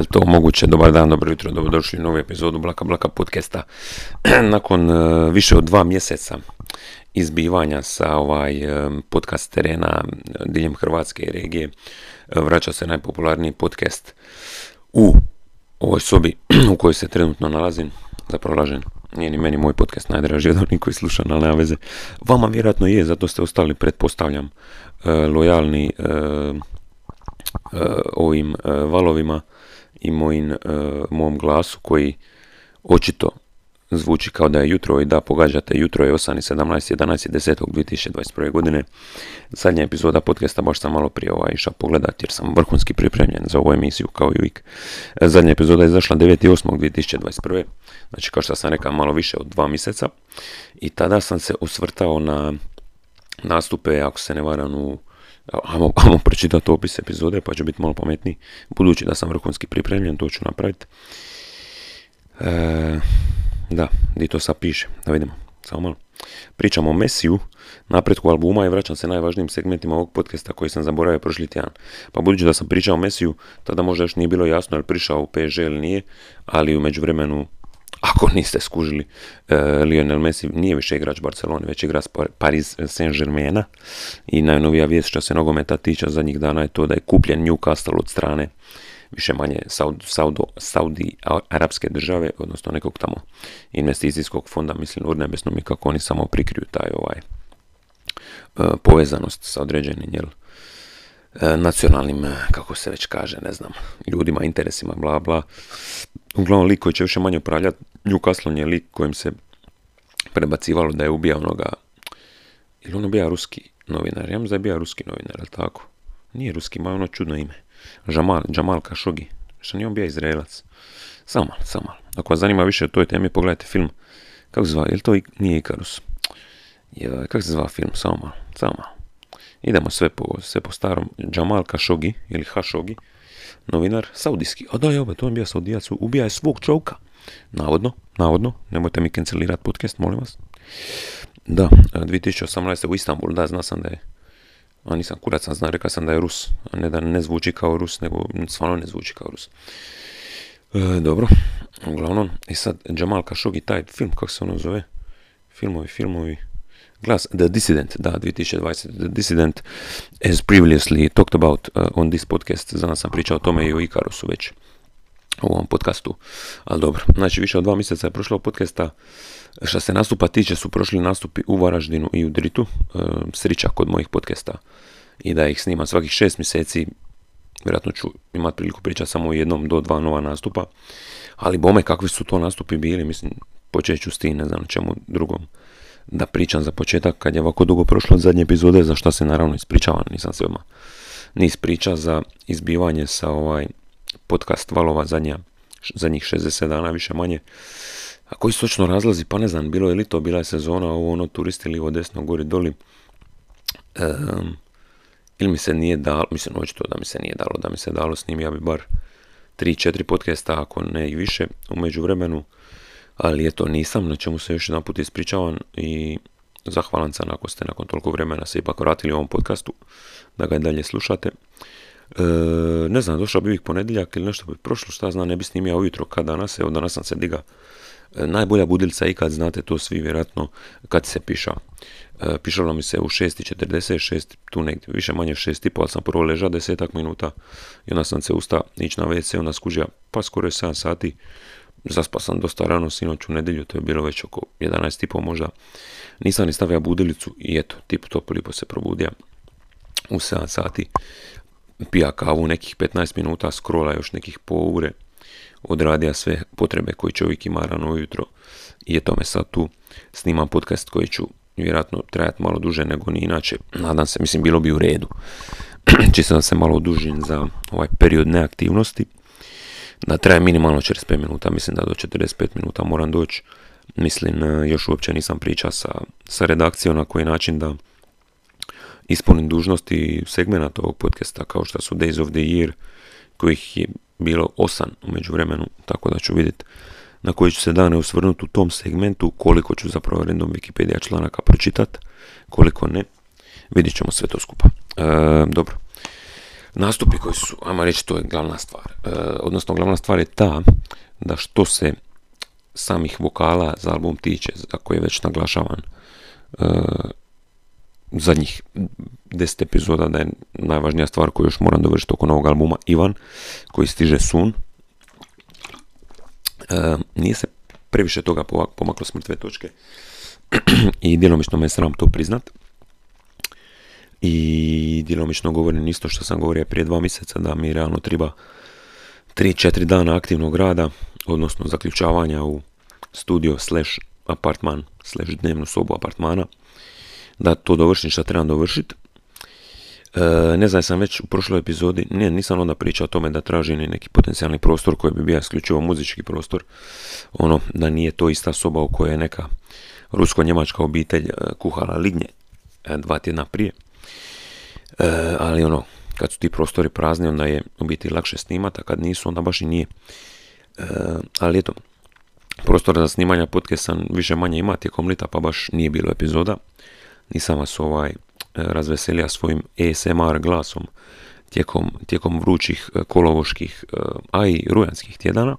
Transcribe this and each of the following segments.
je to moguće? Dobar dan, dobro jutro, dobrodošli u novu epizodu Blaka Blaka podcasta. Nakon e, više od dva mjeseca izbivanja sa ovaj e, podcast terena diljem Hrvatske regije, e, vraća se najpopularniji podcast u ovoj sobi u kojoj se trenutno nalazim, zapravo lažem, nije ni meni moj podcast najdraži od onih koji sluša, ali nema veze. Vama vjerojatno je, zato ste ostali, pretpostavljam, lojalni ovim valovima i mojim, uh, mom glasu koji očito zvuči kao da je jutro i da pogađate jutro je 8 i 17, 11 i 10. 2021. godine. Zadnja epizoda podcasta baš sam malo prije ovaj išao pogledati jer sam vrhunski pripremljen za ovu emisiju kao i uvijek. E, zadnja epizoda je izašla 9.8.2021. Znači kao što sam rekao malo više od dva mjeseca i tada sam se usvrtao na nastupe, ako se ne varam, u Ajmo, ajmo pročitati opis epizode pa će biti malo pametniji. Budući da sam vrhunski pripremljen, to ću napraviti. E, da, di to sad piše, da vidimo, samo malo. Pričamo o Mesiju, napretku albuma i vraćam se najvažnijim segmentima ovog podcasta koji sam zaboravio prošli tjedan. Pa budući da sam pričao o Mesiju, tada možda još nije bilo jasno je prišao u PSG ili nije, ali u međuvremenu ako niste skužili, uh, Lionel Messi nije više igrač Barcelone, već igra Paris Saint-Germaina i najnovija vijest što se nogometa tiče zadnjih dana je to da je kupljen Newcastle od strane više manje Saud, Saudo, Saudi arapske države, odnosno nekog tamo investicijskog fonda, mislim urnebesno mi kako oni samo prikriju taj ovaj uh, povezanost sa određenim jel, uh, nacionalnim, kako se već kaže, ne znam, ljudima, interesima, bla bla. Uglavnom, lik koji će više manje upravljati Newcastle je lik kojim se prebacivalo da je ubija onoga, ili on ubija ruski novinar, ja mislim da je bio ruski novinar, ali tako? Nije ruski, ima ono čudno ime. Jamal, Jamal Khashoggi, što nije on bio Izraelac. Samo malo, samo malo. Ako vas zanima više o toj temi, pogledajte film, kako se zva, ili to nije Ikarus? Je, kako se zva film, samo malo, samo malo. Idemo sve po, sve po starom. Jamal Khashoggi, ili Khashoggi, novinar, saudijski. A da je to je bio saudijac, ubija je svog čovka. Navodno, navodno, nemojte mi kancelirati podcast, molim vas. Da, 2018. u Istanbulu, da, zna sam da je, a nisam kurac, sam zna, rekao sam da je Rus, a ne da ne zvuči kao Rus, nego stvarno ne zvuči kao Rus. E, dobro, uglavnom, i sad Jamal Khashoggi, taj film, kako se ono zove, filmovi, filmovi, Glas, The Dissident, da, 2020, The Dissident, as previously talked about uh, on this podcast, za sam pričao o tome i o Ikarusu već u ovom podcastu, ali dobro. Znači, više od dva mjeseca je prošlo podcasta. Što se nastupa tiče, su prošli nastupi u Varaždinu i u Dritu. E, srića kod mojih podcasta i da ih snima svakih šest mjeseci. Vjerojatno ću imati priliku pričati samo o jednom do dva nova nastupa. Ali bome, kakvi su to nastupi bili, mislim, počet ću s tim, ne znam čemu drugom da pričam za početak kad je ovako dugo prošlo od zadnje epizode, za što se naravno ispričavam, nisam se ni ispriča za izbivanje sa ovaj podcast valova zadnja, zadnjih 60 dana više manje. A koji su točno razlazi, pa ne znam, bilo je li to, bila je sezona, ovo ono, turisti livo desno, gori doli. Um, ili mi se nije dalo, mislim, očito da mi se nije dalo, da mi se dalo s njim, ja bi bar 3-4 podcasta, ako ne i više, u međuvremenu, ali eto, nisam, na čemu se još jedan put ispričavam i zahvalan sam ako ste nakon toliko vremena se ipak vratili u ovom podcastu, da ga i dalje slušate. E, ne znam, došao bi uvijek ponedjeljak ili nešto bi prošlo, šta znam, ne bi snimio ujutro kad danas, evo danas sam se diga. E, najbolja budilica ikad, znate to svi vjerojatno, kad se piša. E, pišalo mi se u 6.46, tu negdje, više manje 6.30, ali sam prvo ležao desetak minuta i onda sam se usta ići na WC, onda skužio pa skoro je 7 sati, zaspao sam dosta rano sinoć u nedjelju, to je bilo već oko 11.30 možda. Nisam ni stavio budilicu i eto, tip top lipo se probudio u 7 sati pija kavu nekih 15 minuta, skrola još nekih po ure, odradija sve potrebe koje čovjek ima rano ujutro i eto me sad tu snimam podcast koji ću vjerojatno trajati malo duže nego ni inače. Nadam se, mislim, bilo bi u redu. Čisto da se malo odužim za ovaj period neaktivnosti. Da traje minimalno 45 minuta, mislim da do 45 minuta moram doći. Mislim, e, još uopće nisam pričao sa, sa redakcijom na koji način da ispunim dužnosti segmenta ovog podcasta kao što su Days of the Year kojih je bilo osam u međuvremenu, tako da ću vidjeti na koji ću se dane usvrnuti u tom segmentu, koliko ću zapravo random Wikipedia članaka pročitati, koliko ne, vidjet ćemo sve to skupa. E, dobro. Nastupi koji su, ajmo reći, to je glavna stvar. E, odnosno, glavna stvar je ta da što se samih vokala za album tiče, za koje je već naglašavan e, zadnjih deset epizoda da je najvažnija stvar koju još moram dovršiti oko novog albuma Ivan, koji stiže sun. E, nije se previše toga pomaklo s mrtve točke i djelomično me sram to priznat. I djelomično govorim isto što sam govorio prije dva mjeseca da mi realno treba 3-4 dana aktivnog rada, odnosno zaključavanja u studio slash apartman slash dnevnu sobu apartmana da to dovršim što trebam dovršiti. E, ne znam, sam već u prošloj epizodi, ne, nisam onda pričao o tome da tražim neki potencijalni prostor koji bi bio isključivo muzički prostor, ono da nije to ista soba u kojoj je neka rusko-njemačka obitelj e, kuhala lignje e, dva tjedna prije. Ali ono, kad su ti prostori prazni, onda je u biti lakše snimati, a kad nisu, onda baš i nije. ali eto, prostora za snimanja podcasta više manje ima tijekom lita, pa baš nije bilo epizoda. Nisam vas ovaj razveselio svojim ASMR glasom tijekom, tijekom vrućih e, kolovoških, e, a i rujanskih tjedana.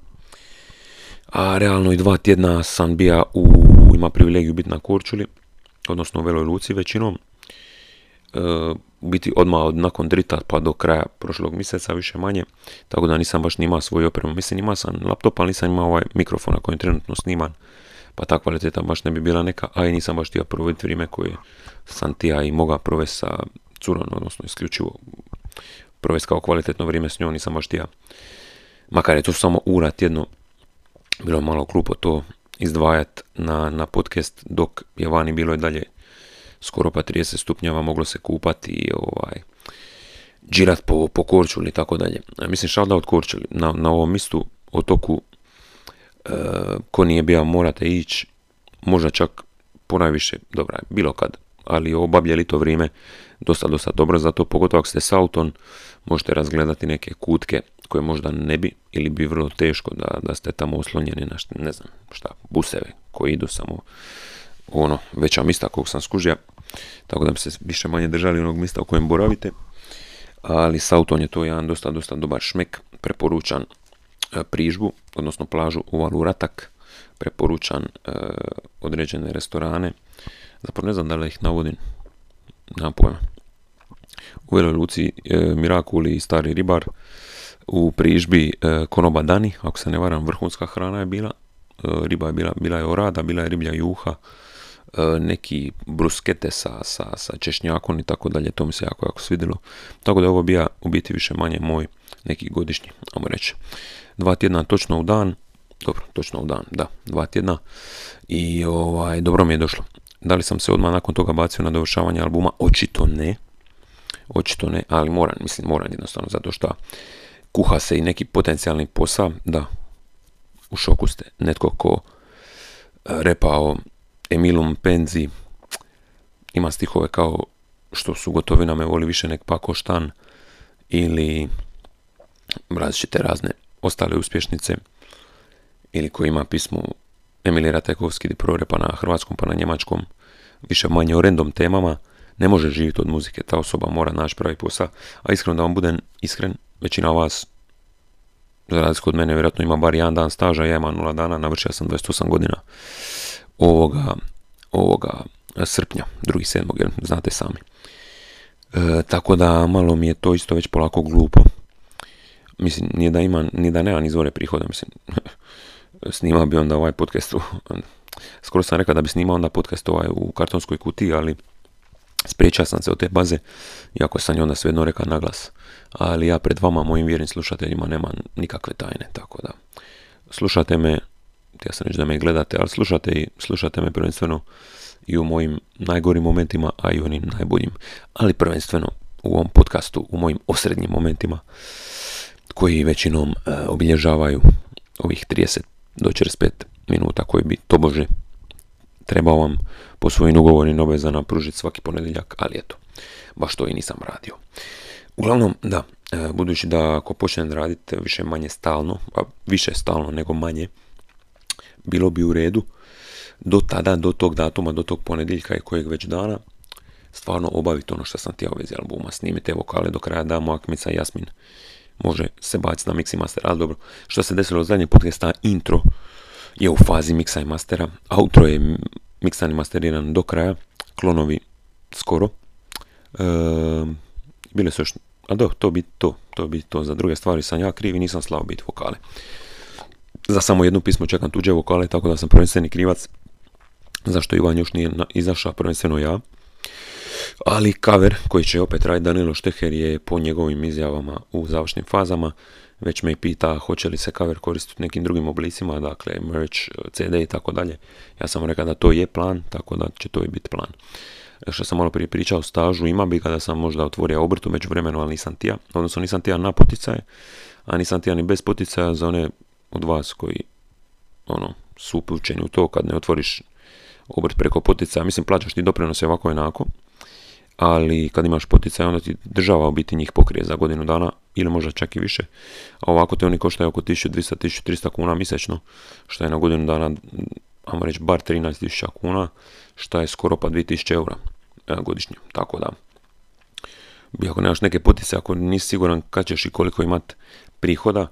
A realno i dva tjedna sam bija u, ima privilegiju biti na Korčuli, odnosno u Veloj Luci većinom. E, biti odmah od nakon drita pa do kraja prošlog mjeseca više manje, tako da nisam baš nima svoju opremu. Mislim imao sam laptop, ali nisam imao ovaj mikrofon na kojem trenutno snimam, pa ta kvaliteta baš ne bi bila neka, a i nisam baš htio provoditi vrijeme koje sam tija i moga provesti sa curom, odnosno isključivo provesti kao kvalitetno vrijeme s njom, nisam baš tija. Makar je to samo ura tjedno, bilo malo klupo to izdvajat na, na podcast, dok je vani bilo i dalje skoro pa 30 stupnjeva, moglo se kupati i ovaj, džirat po, po Korčuli i tako dalje. Mislim, šalda od Korčuli, na, na ovom istu otoku, e, ko nije bio, morate ići, možda čak ponajviše, dobra, bilo kad, ali obavljali to vrijeme dosta, dosta dobro, zato pogotovo ako ste s autom, možete razgledati neke kutke koje možda ne bi ili bi vrlo teško da, da ste tamo oslonjeni na ne znam šta, buseve koji idu samo ono veća mista kog sam skužio, tako da bi se više manje držali onog mista u kojem boravite, ali s autom je to jedan dosta, dosta dobar šmek, preporučan e, prižbu, odnosno plažu u Valu Ratak, preporučan e, određene restorane, zapravo ne znam da li ih navodim, nemam pojma. U Veloj Luci e, Mirakuli i Stari Ribar, u prižbi e, Konoba Dani, ako se ne varam, vrhunska hrana je bila, e, riba je bila, bila je orada, bila je riblja juha, neki bruskete sa, sa, sa češnjakom i tako dalje, to mi se jako, jako svidjelo. Tako da ovo bija u biti više manje moj neki godišnji, ajmo reći. Dva tjedna točno u dan, dobro, točno u dan, da, dva tjedna i ovaj, dobro mi je došlo. Da li sam se odmah nakon toga bacio na dovršavanje albuma? Očito ne. Očito ne, ali moram, mislim moram jednostavno, zato što kuha se i neki potencijalni posao, da, u šoku ste. Netko ko e, repao Emilum Penzi, ima stihove kao što su gotovina me voli više nek pako štan, ili različite razne ostale uspješnice, ili koji ima pismo Emilija Ratajkovski di prorepa na hrvatskom pa na njemačkom, više manje o random temama, ne može živjeti od muzike, ta osoba mora naći pravi posao, a iskreno da vam budem iskren, većina vas, za razliku od mene, vjerojatno ima bar jedan dan staža, ja imam nula dana, navršio sam 28 godina ovoga, ovoga srpnja, drugi sedmog, jel, znate sami. E, tako da malo mi je to isto već polako glupo. Mislim, nije da ima, nije da nema izvore prihoda, mislim, snimao bi onda ovaj podcast u, skoro sam rekao da bi snimao onda podcast ovaj u kartonskoj kutiji, ali spriječao sam se od te baze, iako sam je onda svejedno rekao naglas. Ali ja pred vama, mojim vjernim slušateljima, nemam nikakve tajne, tako da slušate me, ja sam reći da me gledate, ali slušate, i, slušate me prvenstveno i u mojim najgorim momentima, a i onim najboljim, ali prvenstveno u ovom podcastu, u mojim osrednjim momentima, koji većinom e, obilježavaju ovih 30 do 45 minuta koji bi tobože trebao vam po svojim ugovornim obvezama pružiti svaki ponedjeljak, ali eto, baš to i nisam radio. Uglavnom, da, e, budući da ako počnem raditi više manje stalno, a više stalno nego manje, bilo bi u redu. Do tada, do tog datuma, do tog ponedjeljka i kojeg već dana, stvarno obaviti ono što sam htio vezi albuma, snimite vokale do kraja, da Makmica i Jasmin. Može se baciti na mix i master, ali dobro, što se desilo u zadnje podcasta, intro je u fazi miksa i mastera, outro je miksan i masteriran do kraja, klonovi skoro, e, bile su još, a do, to bi to, to bi to, za druge stvari sam ja kriv nisam slao biti vokale. Za samo jednu pismo čekam tuđe vokale, tako da sam prvenstveni krivac, zašto Ivan još nije izašao, prvenstveno ja. Ali cover koji će opet raditi Danilo Šteher je po njegovim izjavama u završnim fazama. Već me pita hoće li se cover koristiti nekim drugim oblicima, dakle merch, CD i tako dalje. Ja sam rekao da to je plan, tako da će to i biti plan. Što sam malo prije pričao, stažu ima bi kada sam možda otvorio obrt u međuvremenu, ali nisam tija. Odnosno nisam tija na poticaje, a nisam tija ni bez poticaja za one od vas koji ono, su upućeni u to kad ne otvoriš obrt preko poticaja. Mislim, plaćaš ti doprinose ovako onako, ali kad imaš poticaj onda ti država u biti njih pokrije za godinu dana ili možda čak i više. A ovako te oni koštaju oko 1200-1300 kuna mjesečno, što je na godinu dana, ajmo reći, bar 13.000 kuna, što je skoro pa 2000 eura e, godišnje. Tako da, ako nemaš neke potice, ako nisi siguran kad ćeš i koliko imat prihoda,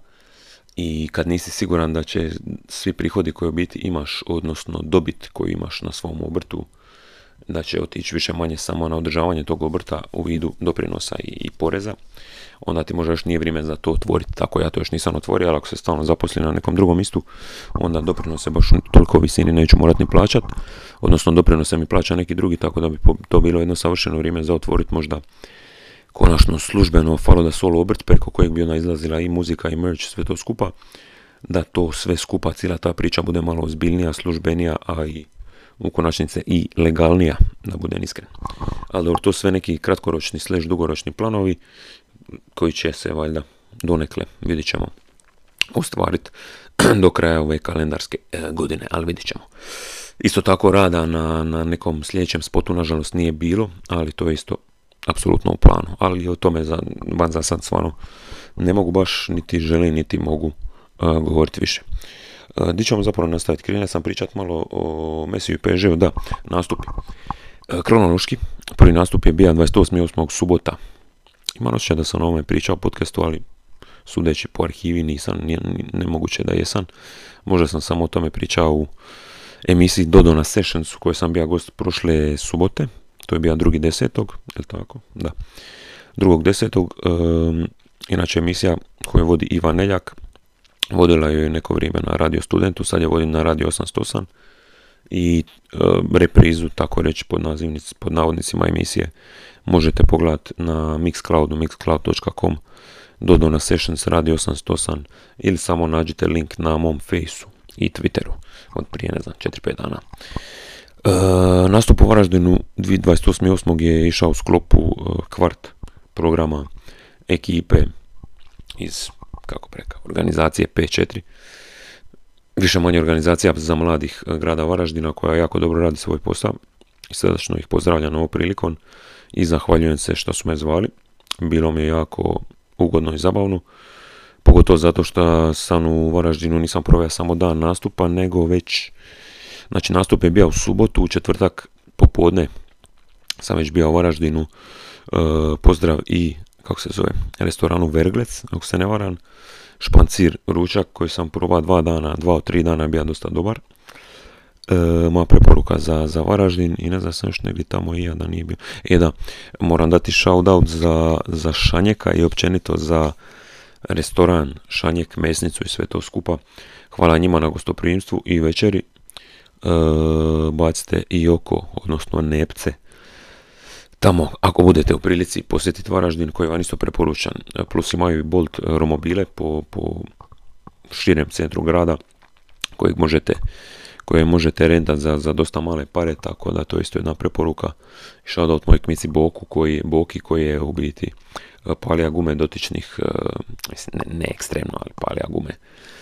i kad nisi siguran da će svi prihodi koje biti imaš, odnosno dobit koju imaš na svom obrtu, da će otići više manje samo na održavanje tog obrta u vidu doprinosa i, poreza, onda ti možda još nije vrijeme za to otvoriti. Tako ja to još nisam otvorio, ali ako se stalno zaposli na nekom drugom istu, onda doprinose baš toliko visini neću morati ni plaćat, odnosno doprinose mi plaća neki drugi, tako da bi to bilo jedno savršeno vrijeme za otvoriti možda konačno službeno Falo da solo obrt preko kojeg bi ona izlazila i muzika i merch, sve to skupa, da to sve skupa, cijela ta priča bude malo ozbiljnija, službenija, a i u konačnice i legalnija, da budem iskren. Ali to sve neki kratkoročni slash dugoročni planovi koji će se valjda donekle, vidit ćemo, ostvariti do kraja ove kalendarske e, godine, ali vidit ćemo. Isto tako rada na, na nekom sljedećem spotu, nažalost, nije bilo, ali to je isto apsolutno u planu. Ali o tome za, van za sad stvarno ne mogu baš, niti želim, niti mogu govoriti više. Uh, di ćemo zapravo nastaviti? Krenio sam pričat malo o Messi i psg da, nastupi. Uh, kronološki, prvi nastup je bio 28.8. subota. Imam osjećaj da sam o ovome pričao podcastu, ali sudeći po arhivi nisam, nije, nemoguće da jesam. Možda sam samo o tome pričao u emisiji Dodona Sessions u kojoj sam bio gost prošle subote, to je bio drugi desetog, je tako? Da. Drugog desetog, um, inače emisija koju vodi Ivan Neljak, vodila je neko vrijeme na Radio Studentu, sad je vodim na Radio 808 i reprizu, tako reći pod, nazivnic, pod navodnicima emisije, možete pogledati na Mixcloudu, mixcloud.com, dodo na Sessions Radio 808 ili samo nađite link na mom fejsu i Twitteru od prije, ne znam, 4-5 dana. E, nastup u Varaždinu 28.8. je išao u sklopu e, kvart programa ekipe iz, kako preka, organizacije P4. Više manje organizacija za mladih e, grada Varaždina koja jako dobro radi svoj posao. I srdačno ih pozdravljam ovom prilikom i zahvaljujem se što su me zvali. Bilo mi je jako ugodno i zabavno. Pogotovo zato što sam u Varaždinu nisam proveo samo dan nastupa, nego već Znači nastup je bio u subotu, u četvrtak popodne sam već bio u Varaždinu, e, pozdrav i, kako se zove, restoranu Verglec, ako se ne varam, špancir ručak koji sam probao dva dana, dva od tri dana je bio dosta dobar. E, moja preporuka za, za Varaždin i ne znam sam još negdje tamo i ja da nije bio. E da, moram dati shoutout za, za Šanjeka i općenito za restoran Šanjek, mesnicu i sve to skupa. Hvala njima na gostoprimstvu i večeri bacite i oko, odnosno nepce. Tamo, ako budete u prilici posjetiti Varaždin koji vam isto preporučan, plus imaju i Bolt romobile po, po širem centru grada kojeg možete koje možete rentati za, za dosta male pare, tako da to je isto jedna preporuka. Shoutout moj kmici Boku, koji, Boki koji je u biti e, palija gume dotičnih, e, ne, ne ekstremno, ali palija gume E,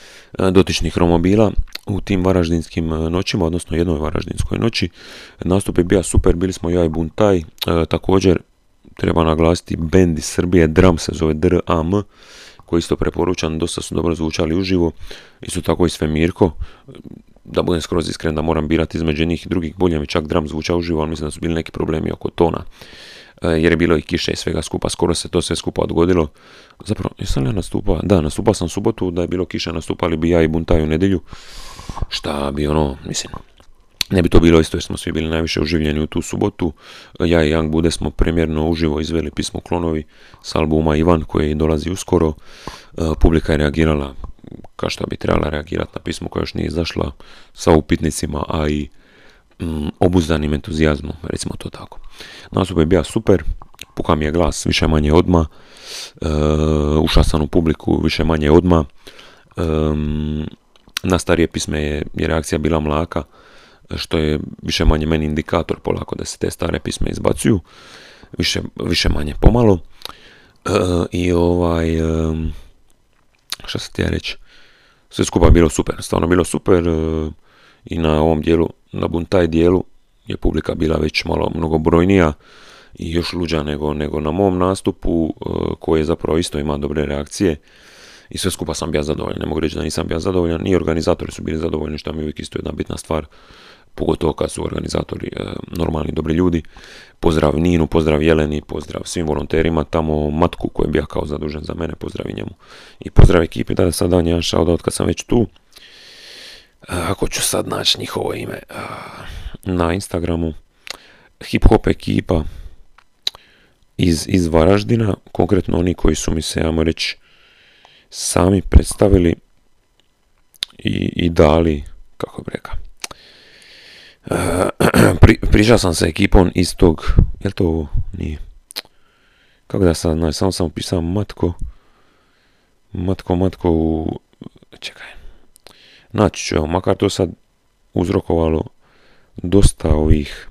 dotičnih romobila u tim varaždinskim e, noćima, odnosno jednoj varaždinskoj noći. Nastup je bio super, bili smo ja i Buntaj, e, također treba naglasiti bend iz Srbije, Dram se zove DRAM, koji isto preporučan, dosta su dobro zvučali uživo, isto tako i Svemirko, da budem skroz iskren da moram birati između njih i drugih, bolje mi čak dram zvuča uživo, ali mislim da su bili neki problemi oko tona. E, jer je bilo i kiše i svega skupa, skoro se to sve skupa odgodilo. Zapravo, jesam ja nastupao? Da, nastupao sam subotu, da je bilo kiša, nastupali bi ja i Buntaj u nedjelju. Šta bi ono, mislim, ne bi to bilo isto jer smo svi bili najviše uživljeni u tu subotu. Ja i Young Bude smo premjerno uživo izveli pismo Klonovi s albuma Ivan koji dolazi uskoro. E, publika je reagirala kao što bi trebala reagirati na pismo koje još nije izašla sa upitnicima, a i mm, obuzdanim entuzijazmom, recimo to tako. Nastup je bio super, puka je glas više manje odma, e, ušao sam u publiku više manje odma, e, na starije pisme je, je reakcija bila mlaka, što je više manje meni indikator polako da se te stare pisme izbacuju, više, više manje pomalo. E, I ovaj, e, šta se ti ja reći, sve skupa bilo super, stvarno bilo super e, i na ovom dijelu, na buntaj dijelu je publika bila već malo mnogobrojnija i još luđa nego, nego na mom nastupu e, koji zapravo isto ima dobre reakcije i sve skupa sam bio zadovoljan, ne mogu reći da nisam bio zadovoljan, ni organizatori su bili zadovoljni što mi je uvijek isto jedna bitna stvar pogotovo kad su organizatori e, normalni, dobri ljudi. Pozdrav Ninu, pozdrav Jeleni, pozdrav svim volonterima, tamo Matku koji je bio kao zadužen za mene, pozdrav i njemu. I pozdrav ekipi, da sad dan jedan shoutout kad sam već tu. Ako ću sad naći njihovo ime na Instagramu, hip hop ekipa iz, iz Varaždina, konkretno oni koji su mi se, ajmo reći, sami predstavili i, i dali, kako bi rekao, pri, pričao sam sa ekipom iz tog, jel to ovo? Nije. Kako da sad, znači, samo sam upisao Matko, Matko, Matko u, čekaj, naći ću, evo, makar to sad uzrokovalo dosta ovih,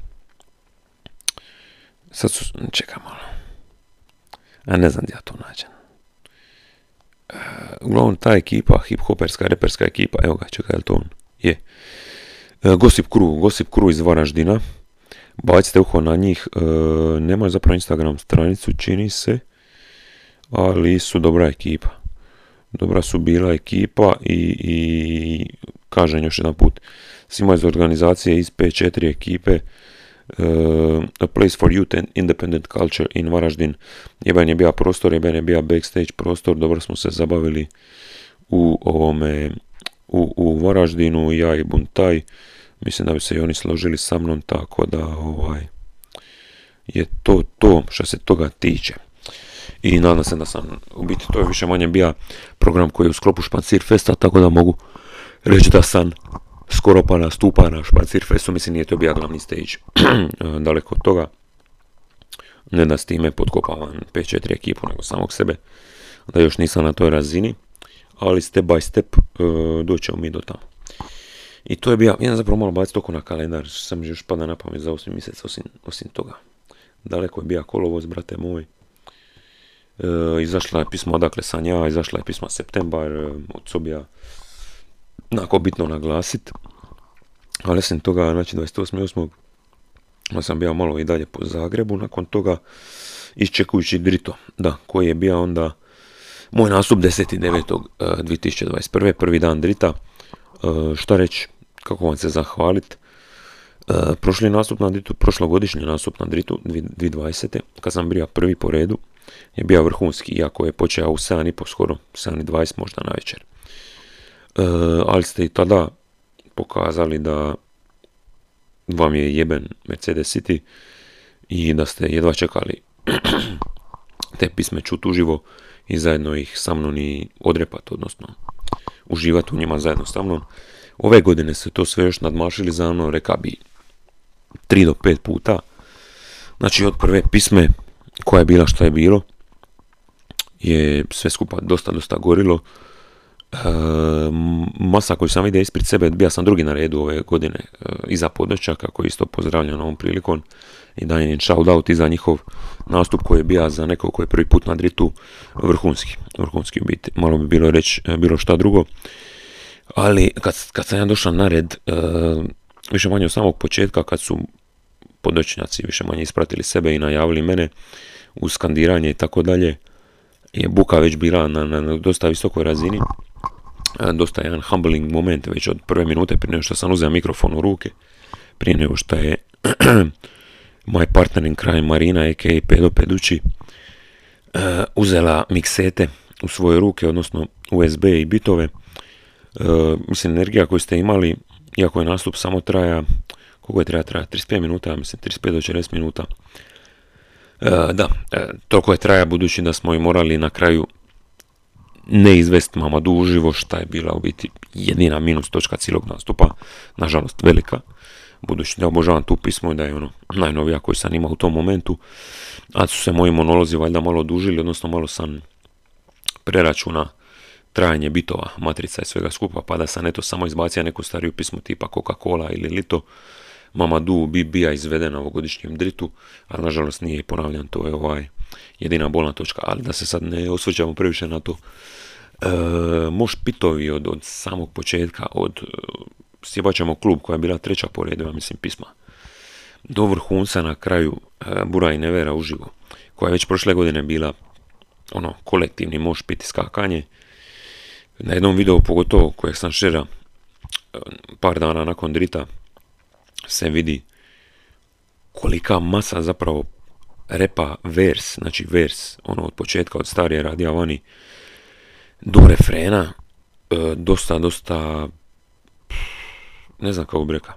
sad su, čekaj malo, a ne znam gdje ja to nađem. Uh, uglavnom ta ekipa, hip-hoperska, reperska ekipa, evo ga, čekaj, je to on? Je. E, Gossip Crew, Gossip Crew iz Varaždina. Bacite uho na njih. E, nemaju zapravo Instagram stranicu, čini se. Ali su dobra ekipa. Dobra su bila ekipa i, i kažem još jedan put. Svima iz organizacije iz P4 ekipe Uh, a place for youth and independent culture in Varaždin. Jeben je bio prostor, jeben je bio backstage prostor, dobro smo se zabavili u ovome u, u Varaždinu, ja i Buntaj, mislim da bi se i oni složili sa mnom, tako da ovaj, je to to što se toga tiče. I nadam se da sam, u biti to je više manje bio program koji je u sklopu Špancir Festa, tako da mogu reći da sam skoro pa nastupa na Špancir Festu, mislim nije to bio glavni stage, daleko od toga. Ne da s time potkopavam 5-4 ekipu, nego samog sebe, da još nisam na toj razini ali step by step uh, doćemo mi do tamo. I to je bio, jedan zapravo malo baciti oko na kalendar, sam još pada na pamet za 8 mjesec osim, osim toga. Daleko je bio kolovoz, brate moj. E, izašla je pismo odakle sam ja, izašla je pisma septembar, e, od sobija onako bitno naglasit. Ali osim toga, znači 28.8. sam bio malo i dalje po Zagrebu, nakon toga iščekujući Drito, da, koji je bio onda moj nastup 10.9.2021. prvi dan Drita. E, šta reći, kako vam se zahvalit. E, prošli nastup na Dritu, prošlogodišnji nastup na Dritu 2020. kad sam bio prvi po redu je bio vrhunski, iako je počeo u 7.30 skoro, 7.20 možda na večer. E, ali ste i tada pokazali da vam je jeben Mercedes City i da ste jedva čekali te pisme čut uživo i zajedno ih sa mnom i odrepati, odnosno uživati u njima zajedno sa mnom. Ove godine se to sve još nadmašili za mnom, reka bi 3 do 5 puta. Znači od prve pisme koja je bila što je bilo, je sve skupa dosta, dosta gorilo. E, masa koju sam vidio ispred sebe, bio sam drugi na redu ove godine e, iza podnoćaka koji isto pozdravljam ovom prilikom i dajem im shout out i za njihov nastup koji je bio za nekog koji je prvi put na dritu vrhunski, vrhunski u biti. Malo bi bilo reći e, bilo šta drugo. Ali kad, kad sam ja došao na red, e, više manje od samog početka kad su podočnjaci više manje ispratili sebe i najavili mene u skandiranje i tako dalje, je buka već bila na, na, na dosta visokoj razini. dosta jedan humbling moment već od prve minute prije nego što sam uzeo mikrofon u ruke, prije nego što je moj partner in crime Marina, a.k.a. Pedo Pedući, uzela miksete u svoje ruke, odnosno USB i bitove. mislim, energija koju ste imali, iako je nastup samo traja, koliko je traja, traja 35 minuta, mislim, 35 do 40 minuta. da, toliko je traja budući da smo i morali na kraju ne izvesti Mamadu uživo, šta je bila u biti jedina minus točka cijelog nastupa, nažalost velika, budući da obožavam tu pismo i da je ono najnovija koju sam imao u tom momentu, a su se moji monolozi valjda malo odužili, odnosno malo sam preračuna trajanje bitova, matrica i svega skupa, pa da sam eto samo izbacio neku stariju pismu tipa Coca-Cola ili Lito, Mamadu bi bija izvedena u ovogodišnjem dritu, ali nažalost nije ponavljan, to je ovaj jedina bolna točka, ali da se sad ne osvrćamo previše na to. E, moš pitovi od, samog početka, od sjebaćemo klub koja je bila treća po redu, mislim, pisma. Do vrhunca na kraju e, Bura i Nevera uživo, koja je već prošle godine bila ono, kolektivni moš piti skakanje. Na jednom videu, pogotovo kojeg sam šera e, par dana nakon drita, se vidi kolika masa zapravo repa vers, znači vers, ono od početka, od starije radija vani, do refrena, e, dosta, dosta, ne znam kako bi rekao,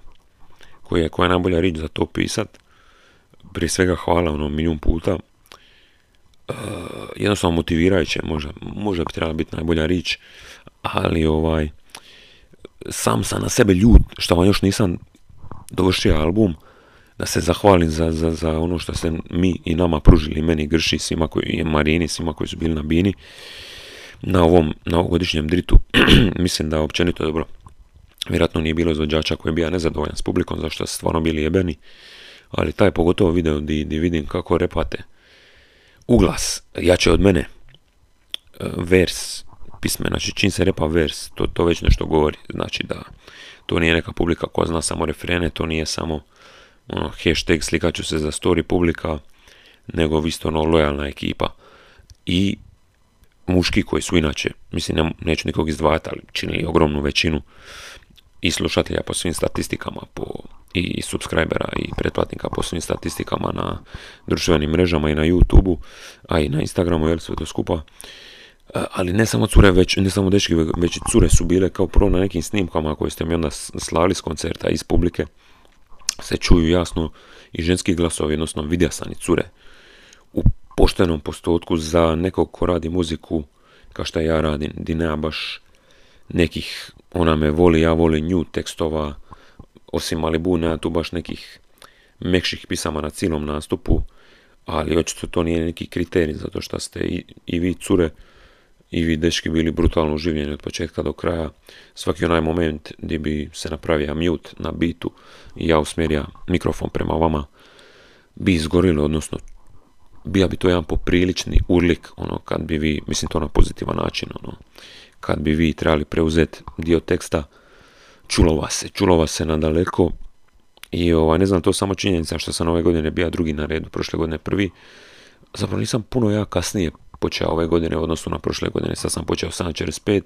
koja je, koja je najbolja riječ za to pisat, prije svega hvala ono milijun puta, e, jednostavno motivirajuće, možda, možda bi trebala biti najbolja riječ, ali ovaj, sam sam na sebe ljud, što vam još nisam dovršio album, da se zahvalim za, za, za ono što ste mi i nama pružili, meni Grši, svima koji je Marini, svima koji su bili na Bini, na ovom na ovogodišnjem dritu. Mislim da općenito dobro. Vjerojatno nije bilo izvođača koji je bio nezadovoljan s publikom, zašto ste stvarno bili jebeni. Ali taj pogotovo video di, di vidim kako repate. Uglas, jače od mene. E, vers, pisme, znači čim se repa vers, to, to već nešto govori. Znači da to nije neka publika koja zna samo refrene, to nije samo ono, hashtag slikat ću se za story publika, nego vi ste ono lojalna ekipa. I muški koji su inače, mislim ne, neću nikog izdvajati, ali činili ogromnu većinu i slušatelja po svim statistikama po, i subscribera i pretplatnika po svim statistikama na društvenim mrežama i na YouTubeu, a i na Instagramu, jer sve to skupa. E, ali ne samo cure, već, ne samo dečki, već i cure su bile kao prvo na nekim snimkama koje ste mi onda slali s koncerta iz publike se čuju jasno i ženski glasovi, odnosno vidja sam i cure u poštenom postotku za nekog ko radi muziku kao što ja radim, di nema baš nekih, ona me voli, ja volim nju tekstova, osim Malibu nema tu baš nekih mekših pisama na cijelom nastupu, ali očito to nije neki kriterij, zato što ste i, i vi cure i vi dečki bili brutalno uživljeni od početka do kraja. Svaki onaj moment gdje bi se napravio mute na bitu i ja usmjerio mikrofon prema vama, bi izgorili, odnosno bija bi to jedan poprilični urlik, ono, kad bi vi, mislim to na pozitivan način, ono, kad bi vi trebali preuzeti dio teksta, čulo vas se, čulo vas se na daleko i ovaj, ne znam, to samo činjenica što sam ove godine bio drugi na redu, prošle godine prvi, zapravo nisam puno ja kasnije počeo ove godine u odnosu na prošle godine. Sad sam počeo 7.45,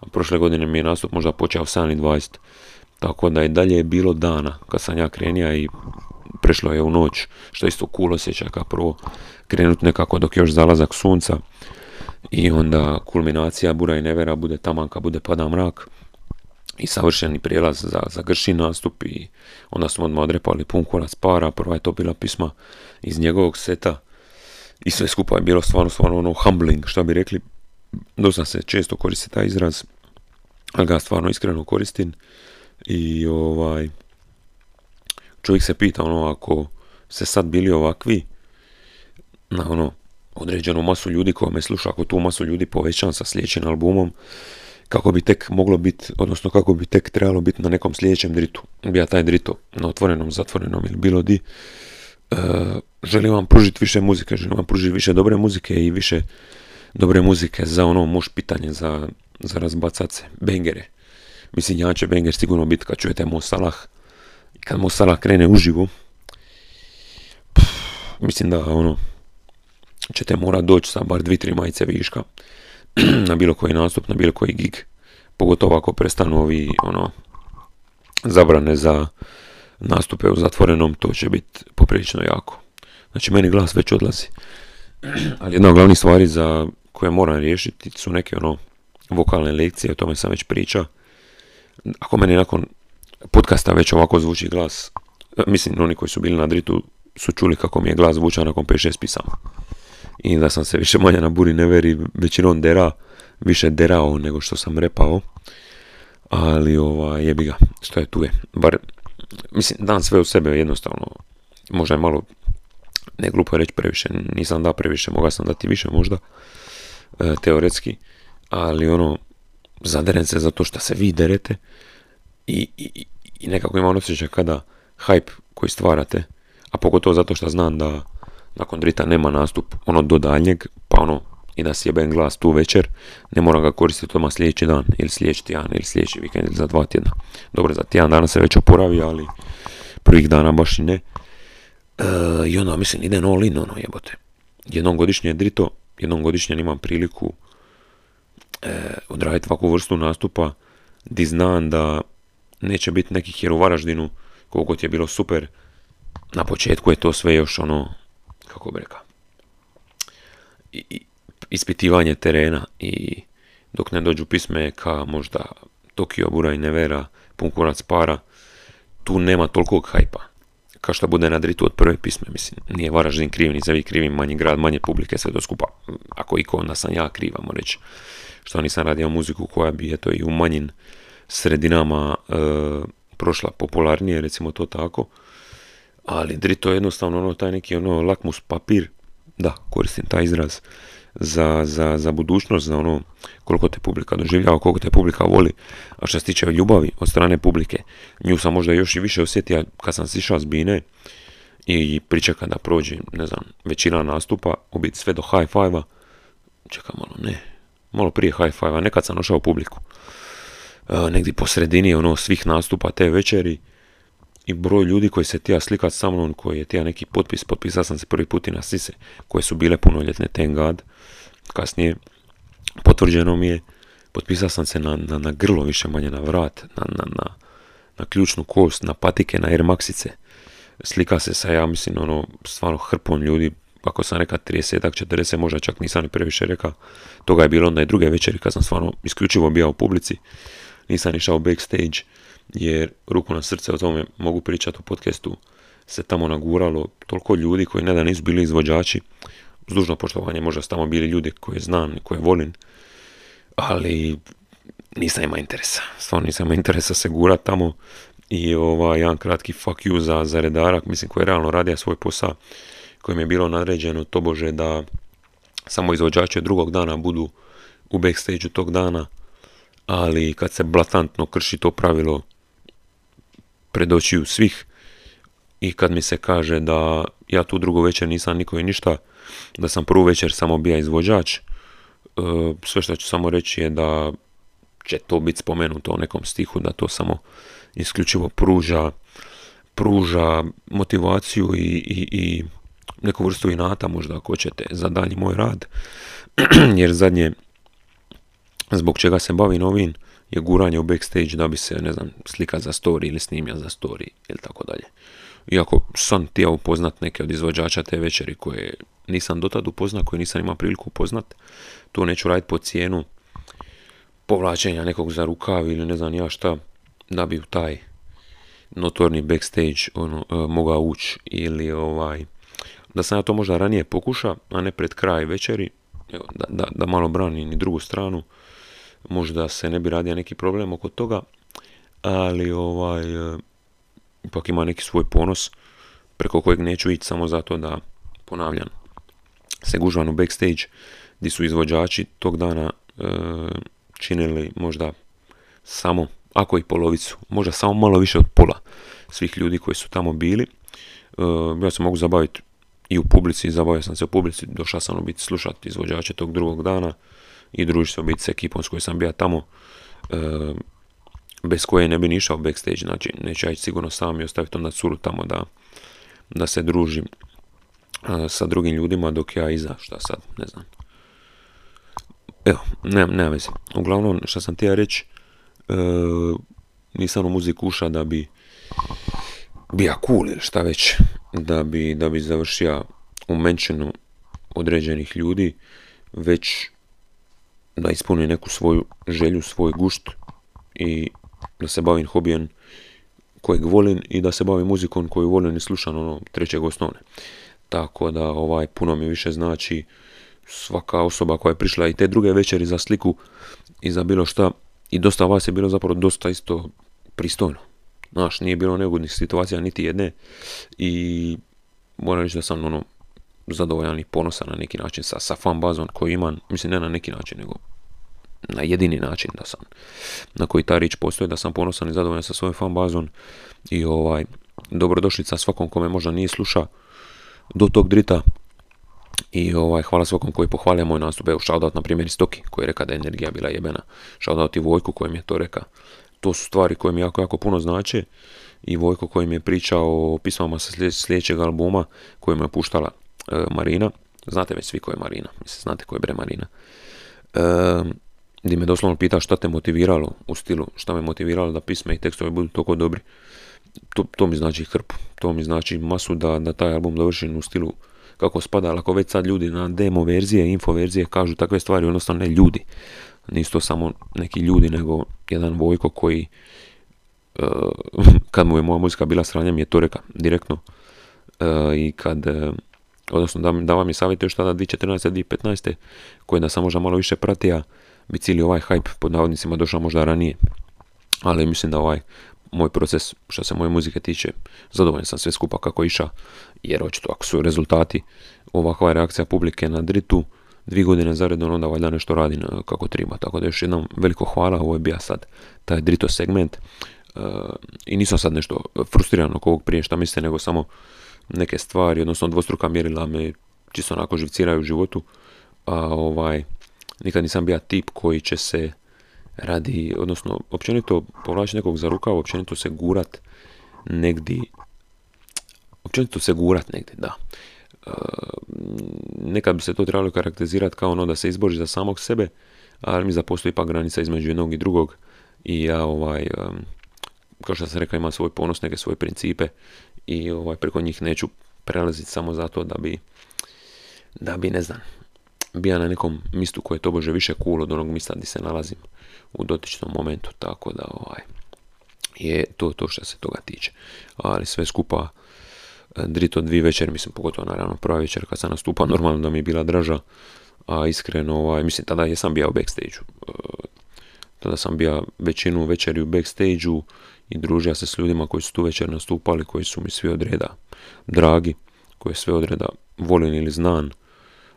a prošle godine mi je nastup možda počeo 7.20. Tako da i dalje je bilo dana kad sam ja krenija i prešlo je u noć, što isto cool osjeća kao prvo krenut nekako dok još zalazak sunca i onda kulminacija bura i nevera bude taman kad bude pada mrak i savršeni prijelaz za, za grši nastup i onda smo odmah odrepali pun kolac para, prva je to bila pisma iz njegovog seta i sve skupa je bilo stvarno, stvarno ono humbling, što bi rekli. Dosta se često koristi taj izraz, ali ga stvarno iskreno koristim. I ovaj, čovjek se pita ono, ako se sad bili ovakvi, na ono, određenu masu ljudi koja me sluša, ako tu masu ljudi povećam sa sljedećim albumom, kako bi tek moglo biti, odnosno kako bi tek trebalo biti na nekom sljedećem dritu. Bija taj drito na otvorenom, zatvorenom ili bilo di. E, želim vam pružiti više muzike, želim vam pružiti više dobre muzike i više dobre muzike za ono muš pitanje, za, za razbacat se, bengere. Mislim, ja će benger sigurno biti kad čujete Mo Salah. Kad Mo Salah krene uživo, mislim da ono, ćete morat doći sa bar dvi, tri majice viška na bilo koji nastup, na bilo koji gig. pogotovo ako prestanu ovi, ono, zabrane za nastupe u zatvorenom, to će biti poprilično jako. Znači, meni glas već odlazi. Ali jedna od glavnih stvari za koje moram riješiti su neke, ono, vokalne lekcije, o tome sam već pričao. Ako meni nakon podcasta već ovako zvuči glas, mislim, oni koji su bili na dritu su čuli kako mi je glas zvučao nakon 5-6 pisama. I da sam se više manje na buri neveri većinom dera, više derao nego što sam repao. Ali ovaj, jebi ga, što je tu je. Bar, mislim, dan sve u sebe jednostavno. Možda je malo, ne glupo reći previše, nisam da previše, mogao sam dati više možda, e, teoretski. Ali ono, zaderen se zato što se vi derete i, i, i nekako imam osjećaj kada hype koji stvarate, a pogotovo zato što znam da nakon drita nema nastup ono do daljnjeg, pa ono i da sjebem glas tu večer, ne moram ga koristiti odmah sljedeći dan, ili sljedeći tjedan, ili sljedeći vikend, ili za dva tjedna. Dobro, za tjedan dana se već oporavi, ali prvih dana baš i ne. E, I onda, mislim, ide no in, ono jebote. Jednom godišnje je drito, jednom godišnje imam priliku e, odraditi ovakvu vrstu nastupa, di znam da neće biti nekih jer u Varaždinu, koliko ti je bilo super, na početku je to sve još ono, kako bi rekao, i, ispitivanje terena i dok ne dođu pisme ka možda Tokio, Bura i Nevera, pun kurac para, tu nema tolikog hajpa. Kao što bude na dritu od prve pisme, mislim, nije Varaždin kriv, ni vi krivi, manji grad, manje publike, sve to skupa. Ako iko, onda sam ja kriv, reći. Što nisam radio muziku koja bi, eto, i u manjim sredinama e, prošla popularnije, recimo to tako. Ali drito je jednostavno ono, taj neki ono lakmus papir, da, koristim taj izraz, za, za, za budućnost, za ono koliko te publika doživljava, koliko te publika voli. A što se tiče ljubavi od strane publike, nju sam možda još i više osjetio kad sam sišao s bine i pričekam da prođe, ne znam, većina nastupa, u biti sve do high five-a, čekam malo, ne, malo prije high five-a, nekad sam došao u publiku. E, negdje po sredini ono svih nastupa te večeri i broj ljudi koji se tija slikat sa mnom, koji je tija neki potpis, potpisao sam se prvi put i na sise, koje su bile punoljetne, thank God, kasnije potvrđeno mi je, potpisao sam se na, na, na grlo više manje, na vrat, na, na, na, na ključnu kost, na patike, na Air Maxice, slika se sa, ja mislim, ono, stvarno hrpom ljudi, ako sam rekao 30, 40, možda čak nisam ni previše rekao, toga je bilo onda i druge večeri kad sam stvarno isključivo bio u publici, nisam išao backstage, jer ruku na srce o tome mogu pričati u podcastu, se tamo naguralo toliko ljudi koji ne da nisu bili izvođači, s dužno poštovanje, možda su tamo bili ljudi koje znam i koje volim, ali nisam imao interesa, stvarno nisam imao interesa se gurat tamo i ovaj, jedan kratki fuck you za, za redara, mislim koji je realno radio svoj posao, kojim je bilo nadređeno tobože da samo izvođači drugog dana budu u backstage tog dana, ali kad se blatantno krši to pravilo pred očiju svih. I kad mi se kaže da ja tu drugu večer nisam niko i ništa, da sam prvu večer samo bio izvođač, e, sve što ću samo reći je da će to biti spomenuto u nekom stihu, da to samo isključivo pruža, pruža motivaciju i, i, i neku vrstu inata možda ako ćete za dalji moj rad, jer zadnje zbog čega se bavim ovim je guranje u backstage da bi se, ne znam, slika za story ili snimja za story ili tako dalje. Iako sam htio upoznat neke od izvođača te večeri koje nisam dotad upoznat, koje nisam imao priliku upoznat, to neću raditi po cijenu povlačenja nekog za rukav ili ne znam ja šta, da bi u taj notorni backstage ono, e, mogao ući ili ovaj, da sam ja to možda ranije pokuša, a ne pred kraj večeri, da, da, da malo branim i drugu stranu, možda se ne bi radio neki problem oko toga, ali ovaj, e, ipak ima neki svoj ponos preko kojeg neću ići samo zato da, ponavljam, se gužvan u backstage gdje su izvođači tog dana e, činili možda samo, ako i polovicu, možda samo malo više od pola svih ljudi koji su tamo bili. E, ja se mogu zabaviti i u publici, zabavio sam se u publici, došao sam biti slušati izvođače tog drugog dana i družiti se biti s ekipom s kojoj sam bio tamo. E, bez koje ne bi ni išao backstage, znači neću ja ići sigurno sam i ostaviti onda curu tamo da, da se družim sa drugim ljudima dok ja iza, šta sad, ne znam. Evo, nema, nema veze. Uglavnom, što sam htio reći, nisam u muziku uša da bi bija cool ili šta već, da bi, da bi završio u menšinu određenih ljudi, već da ispuni neku svoju želju, svoj gušt i da se bavim hobijem kojeg volim i da se bavim muzikom koju volim i slušam ono trećeg osnovne. Tako da ovaj puno mi više znači svaka osoba koja je prišla i te druge večeri za sliku i za bilo šta i dosta vas je bilo zapravo dosta isto pristojno. Znaš, nije bilo neugodnih situacija niti jedne i moram reći da sam ono zadovoljan i ponosan na neki način sa, sa fan bazom koju imam, mislim ne na neki način, nego na jedini način da sam, na koji ta rič postoji, da sam ponosan i zadovoljan sa svojom fan bazom i ovaj, dobrodošlica svakom kome možda nije sluša do tog drita i ovaj, hvala svakom koji pohvalja moj nastup. Evo, shoutout na primjer Stoki koji je rekao da je energija bila jebena. Shoutout i Vojku koji mi je to rekao. To su stvari koje mi jako, jako puno znače. I Vojko koji mi je pričao o pismama sa sljedećeg albuma koji mi je puštala Marina. Znate već svi ko je Marina. Mislim, znate ko je bre Marina. E, gdje me doslovno pita šta te motiviralo u stilu, šta me motiviralo da pisme i tekstovi budu toliko dobri. To, to mi znači hrpu. To mi znači masu da, da taj album dovršim u stilu kako spada, ali ako već sad ljudi na demo verzije, info verzije kažu takve stvari, odnosno ne ljudi, nisu to samo neki ljudi, nego jedan Vojko koji uh, kad mu je moja muzika bila sranja mi je to reka direktno uh, i kad uh, odnosno da, da vam je savjet još tada 2014. 2015. koje sam možda malo više pratija bi cijeli ovaj hype pod navodnicima došao možda ranije ali mislim da ovaj moj proces što se moje muzike tiče, zadovoljan sam sve skupa kako iša, jer očito ako su rezultati ovakva reakcija publike na dritu, dvi godine zaredom onda valjda nešto radi kako treba. Tako da još jednom veliko hvala, ovo je bio sad taj drito segment. E, I nisam sad nešto frustriran oko ovog prije šta mislite, nego samo neke stvari, odnosno dvostruka mjerila me čisto onako živciraju u životu. A ovaj, nikad nisam bio tip koji će se radi, odnosno općenito povlači nekog za rukav, općenito se gurat negdje, općenito se gurat negdje, da. E, nekad bi se to trebalo karakterizirati kao ono da se izbori za samog sebe, ali mi da postoji ipak granica između jednog i drugog i ja ovaj, e, kao što sam rekao, imam svoj ponos, neke svoje principe i ovaj, preko njih neću prelaziti samo zato da bi, da bi, ne znam, bija na nekom mistu koje je tobože više cool od onog mista gdje se nalazim u dotičnom momentu, tako da ovaj, je to to što se toga tiče. Ali sve skupa drito dvi večer, mislim pogotovo naravno prva večer kad sam nastupao, normalno da mi je bila draža, a iskreno, ovaj, mislim tada jesam bio u backstage e, tada sam bio većinu večeri u backstage i družio se s ljudima koji su tu večer nastupali, koji su mi svi od reda dragi, koji sve od reda volim ili znan,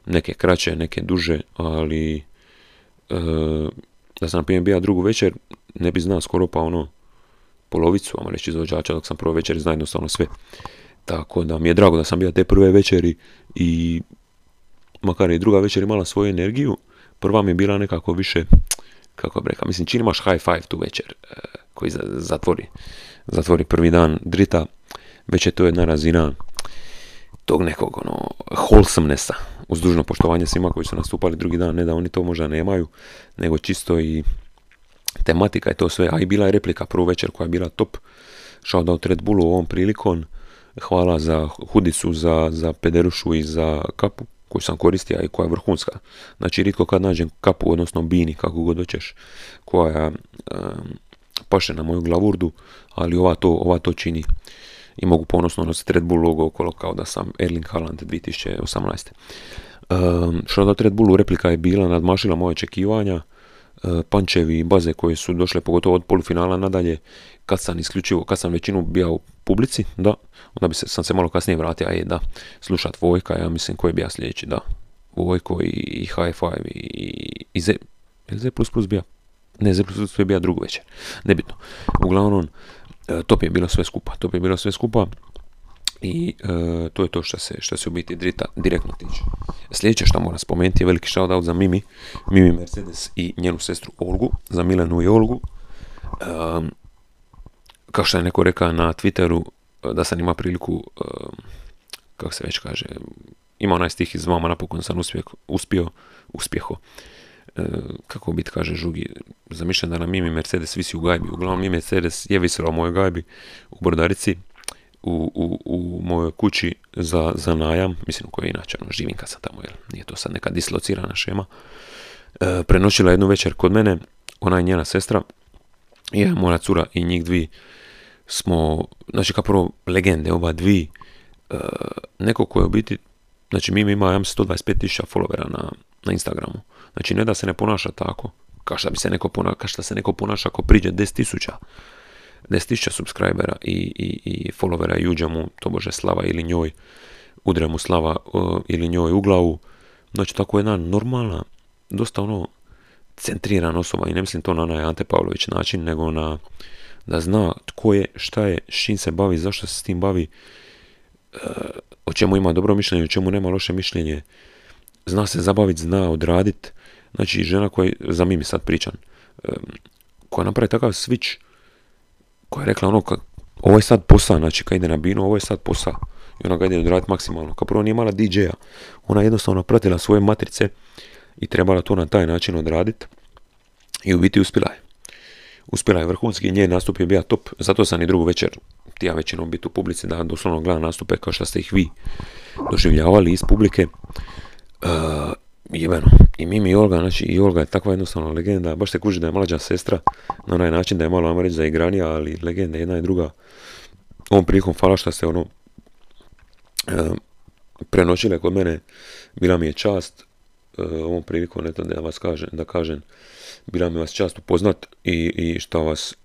neke kraće, neke duže, ali e, da sam na primjer bio drugu večer, ne bi znao skoro pa ono polovicu, vam reći izvođača, dok sam prvo večer zna jednostavno sve. Tako da mi je drago da sam bio te prve večeri i makar i druga večer imala svoju energiju, prva mi je bila nekako više, kako bi rekao, mislim čini imaš high five tu večer e, koji zatvori, zatvori prvi dan drita, već je to jedna razina tog nekog ono, wholesomenessa, uz dužno poštovanje svima koji su nastupali drugi dan, ne da oni to možda nemaju, nego čisto i tematika je to sve, a i bila je replika prvu večer koja je bila top, shoutout Red Bullu ovom prilikom, hvala za hudicu, za, za pederušu i za kapu koju sam koristio i koja je vrhunska. Znači, ritko kad nađem kapu, odnosno bini, kako god hoćeš, koja um, paše na moju glavurdu, ali ova to, ova to čini i mogu ponosno nositi Red Bull logo okolo kao da sam Erling Haaland 2018. Um, Shoutout Red Bullu replika je bila, nadmašila moje očekivanja, uh, pančevi i baze koje su došle pogotovo od polufinala nadalje, kad sam isključivo, kad sam većinu bio u publici, da, onda bi se, sam se malo kasnije vratio, a je da, slušat Vojka, ja mislim koji bi ja sljedeći, da, Vojko i, i High Five i, i Z, Z++ bija? Ne, Z++ je bija drugu večer, nebitno. Uglavnom, E, to je bilo sve skupa. To je bilo sve skupa i e, to je to što se, što se u biti drita, direktno tiče. Sljedeće što moram spomenuti je veliki shoutout za Mimi, Mimi Mercedes i njenu sestru Olgu, za Milenu i Olgu. E, kao što je neko rekao na Twitteru, da sam ima priliku, kako se već kaže, ima onaj stih iz vama, napokon sam uspio, uspio uspjeho, kako bit kaže Žugi, zamišljam da nam Mimi Mercedes visi u gajbi. Uglavnom Mimi Mercedes je visila u mojoj gajbi u Brodarici, u, u, u mojoj kući za, za najam, mislim koji inače ono, živim kad sam tamo, jer nije to sad neka dislocirana šema. E, prenoćila jednu večer kod mene, ona je njena sestra, i ja, moja cura i njih dvi smo, znači kao prvo legende, oba dvi, e, neko ko je u biti, znači Mimi ima, ja mislim, 125.000 followera na, na Instagramu. Znači ne da se ne ponaša tako, kao što bi se neko ponaša, kao što se neko ponaša ako priđe 10.000 10.000 subscribera i, i, i followera i uđe mu, to bože slava ili njoj, udre mu slava ili njoj u glavu. Znači tako jedna normalna, dosta ono centrirana osoba i ne mislim to na onaj Ante Pavlović način, nego na da zna tko je, šta je, s čim se bavi, zašto se s tim bavi, e, o čemu ima dobro mišljenje, o čemu nema loše mišljenje, zna se zabaviti, zna odraditi. Znači žena koja, za mi sad pričam, koja napravi takav switch koja je rekla ono, ovo je sad posao, znači kad ide na binu, ovo je sad posao. I ona ga ide odraditi maksimalno. Kao prvo nije imala DJ-a, ona jednostavno pratila svoje matrice i trebala to na taj način odraditi. I u biti uspjela je. Uspjela je vrhunski, njen nastup je bio top, zato sam i drugu večer ja većinom biti u publici da doslovno gledam nastupe kao što ste ih vi doživljavali iz publike. Uh, jebeno. I Mimi i Olga, znači i Olga je takva jednostavna legenda, baš se kuži da je mlađa sestra, na onaj način da je malo, ajmo reći, zaigranija, ali legenda jedna i druga. Ovom prilikom hvala što ste ono e, prenoćile kod mene, bila mi je čast, e, ovom prilikom eto da vas kažem, da kažem, bila mi vas čast upoznat i, i što vas,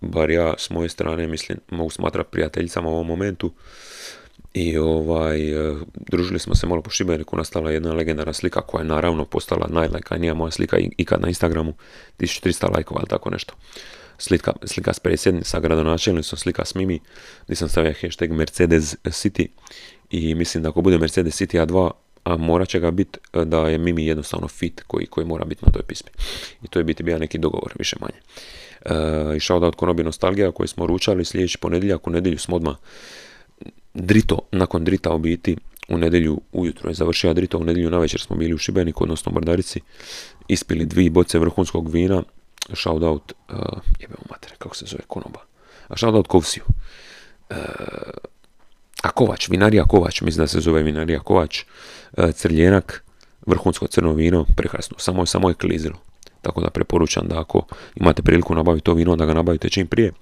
bar ja s moje strane, mislim, mogu smatrati prijateljicama u ovom momentu, i ovaj, e, družili smo se malo po Šibeniku, nastala jedna legendarna slika koja je naravno postala najlajkanija moja slika ikad na Instagramu, 1300 lajkova ili tako nešto. Slika, slika s sa gradonačelnicom, slika s Mimi, gdje sam stavio hashtag Mercedes City i mislim da ako bude Mercedes City A2, a mora će ga biti e, da je Mimi jednostavno fit koji, koji mora biti na toj pismi. I to je biti bio neki dogovor, više manje. E, I shoutout Konobi Nostalgija koji smo ručali sljedeći ponedjeljak, u nedjelju smo odmah Drito, nakon Drita u biti, u nedjelju ujutro je završio Drito, u nedjelju navečer smo bili u Šibeniku, odnosno u Brdarici, ispili dvije boce vrhunskog vina, shoutout, uh, jebemo matere, kako se zove, konoba, a shoutout Kovsiju. Uh, a Kovač, vinarija Kovač, mislim da se zove vinarija Kovač, uh, Crljenak, vrhunsko crno vino, prekrasno, samo samo je klizilo. Tako da preporučam da ako imate priliku nabaviti to vino, da ga nabavite čim prije.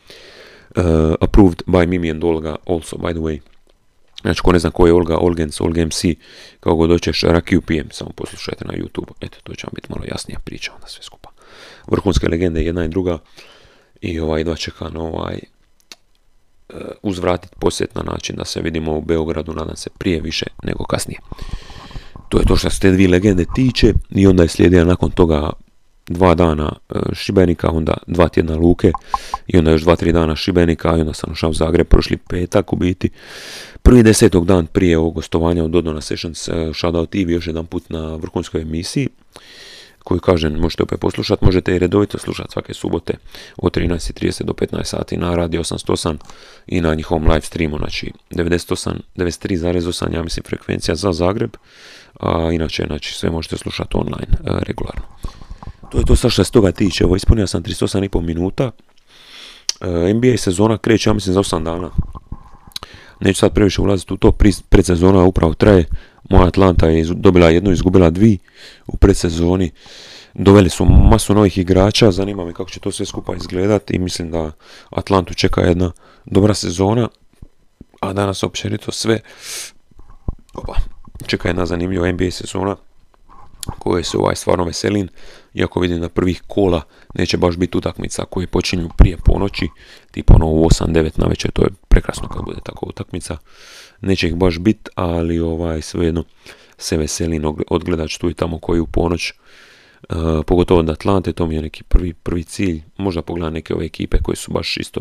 Approved by Mimi and Olga also, by the way. Znači, ko ne zna ko je Olga Olgens, Olga MC, kao god doćeš, Rakiju pijem, samo poslušajte na YouTube. Eto, to će vam biti malo jasnija priča onda sve skupa. Vrhunske legende, jedna i druga. I ovaj, dva na ovaj, uh, uzvratiti posjet na način da se vidimo u Beogradu, nadam se, prije više nego kasnije. To je to što se te dvije legende tiče i onda je slijedila nakon toga dva dana e, Šibenika, onda dva tjedna Luke i onda još dva, tri dana Šibenika i onda sam ušao u Zagreb prošli petak u biti. Prvi desetog dan prije ovog gostovanja od Dodona Sessions e, shoutout TV još jedan put na vrhunskoj emisiji koju kažem možete opet poslušati, možete i redovito slušati svake subote od 13.30 do 15 sati na Radio 808 i na njihovom live streamu, znači 98, 93,8 ja mislim frekvencija za Zagreb, a inače znači, sve možete slušati online e, regularno. To je to sad što se toga tiče. Evo, ispunio sam 38,5 minuta. E, NBA sezona kreće, ja mislim, za 8 dana. Neću sad previše ulaziti u to, predsezona upravo traje. Moja Atlanta je dobila jednu, izgubila dvi u predsezoni. Doveli su masu novih igrača, zanima me kako će to sve skupa izgledati i mislim da Atlantu čeka jedna dobra sezona. A danas općenito sve opa, čeka jedna zanimljiva NBA sezona koje se ovaj stvarno veselim, iako vidim da prvih kola neće baš biti utakmica koje počinju prije ponoći, tipa ono u 8-9 na večer, to je prekrasno kad bude tako utakmica, neće ih baš biti, ali ovaj svejedno se veselim odgledat tu i tamo koji u ponoć, uh, pogotovo od Atlante, to mi je neki prvi, prvi cilj, možda pogledam neke ove ekipe koje su baš isto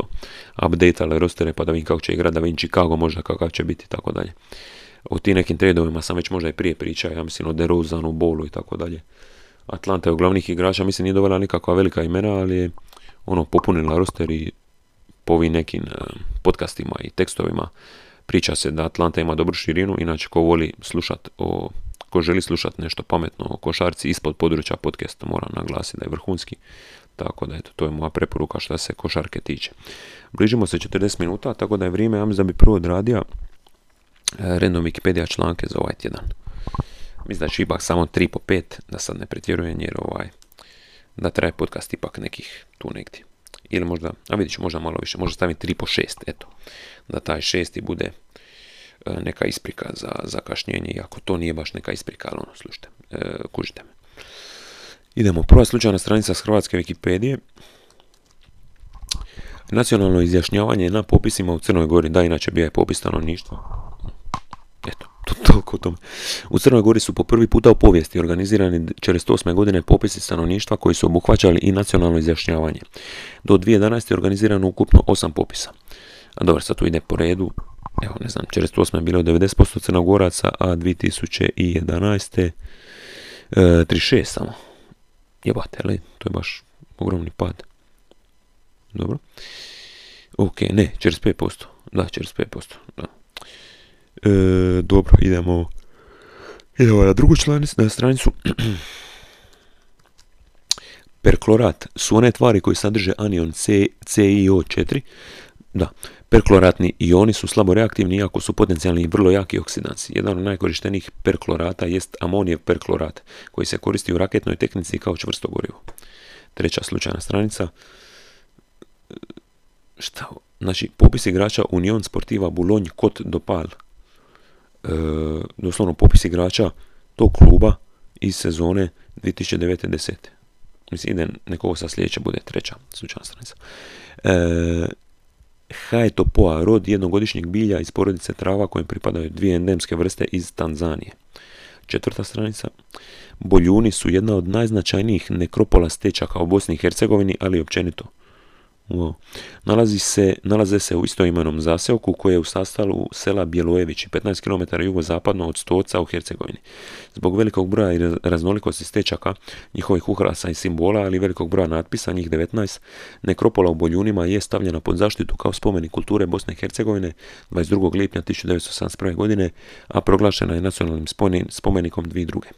update rostere pa da vidim kako će igrati, da vidim Chicago možda kakav će biti i tako dalje. O tim nekim tradovima sam već možda i prije pričao, ja mislim o DeRozanu, Bolu i tako dalje. Atlanta je od glavnih igrača, mislim nije dovela nikakva velika imena, ali je ono popunila roster i po ovim nekim uh, podcastima i tekstovima priča se da Atlanta ima dobru širinu, inače ko voli slušat o ko želi slušati nešto pametno o košarci ispod područja podcasta, moram naglasiti da je vrhunski. Tako da, eto, to je moja preporuka što se košarke tiče. Bližimo se 40 minuta, tako da je vrijeme, ja mislim da bi prvo odradio e, random Wikipedia članke za ovaj tjedan. Mislim da ću ipak samo 3 po 5, da sad ne pretjerujem jer ovaj, da traje podcast ipak nekih tu negdje. Ili možda, a vidit ću, možda malo više, možda stavim 3 po 6, eto. Da taj šesti bude e, neka isprika za, za kašnjenje, iako to nije baš neka isprika, ali ono, slušajte, e, kužite me. Idemo, prva slučajna stranica s Hrvatske Wikipedije. Nacionalno izjašnjavanje na popisima u Crnoj Gori, da inače bio je popis stanovništva. To, toliko o tome. U Crnoj Gori su po prvi puta u povijesti organizirani 48. godine popisi stanovništva koji su obuhvaćali i nacionalno izjašnjavanje. Do 2011. je organizirano ukupno 8 popisa. A dobro, sad tu ide po redu. Evo, ne znam, 48. je bilo 90% crnogoraca, a 2011. 36 samo. Jebate, ali to je baš ogromni pad. Dobro. Ok, ne, 45%. Da, 45%. Da. E, dobro, idemo, idemo na drugu članicu, na stranicu. Perklorat su one tvari koji sadrže anion C, CiO4. Da, perkloratni ioni su slabo reaktivni iako su potencijalni i vrlo jaki oksidanci. Jedan od najkorištenijih perklorata jest amonijev perklorat koji se koristi u raketnoj tehnici kao čvrsto gorivo. Treća slučajna stranica. Šta? Znači, popis igrača Union Sportiva Boulogne Côte d'Opal e, doslovno popis igrača tog kluba iz sezone 2009-10. Mislim, ide nekoga sa sljedeća, bude treća slučajna stranica. E, Haetopoa, rod jednogodišnjeg bilja iz porodice trava kojem pripadaju dvije endemske vrste iz Tanzanije. Četvrta stranica. Boljuni su jedna od najznačajnijih nekropola stečaka u Bosni i Hercegovini, ali i općenito Wow. Nalazi se, nalaze se u istoimenom zaseoku koje je u sastavu sela Bjelojevići, 15 km jugozapadno od Stoca u Hercegovini. Zbog velikog broja i raznolikosti stečaka, njihovih ukrasa i simbola, ali velikog broja natpisa, njih 19, nekropola u Boljunima je stavljena pod zaštitu kao spomenik kulture Bosne i Hercegovine 22. lipnja 1971. godine, a proglašena je nacionalnim spomenikom dvije druge.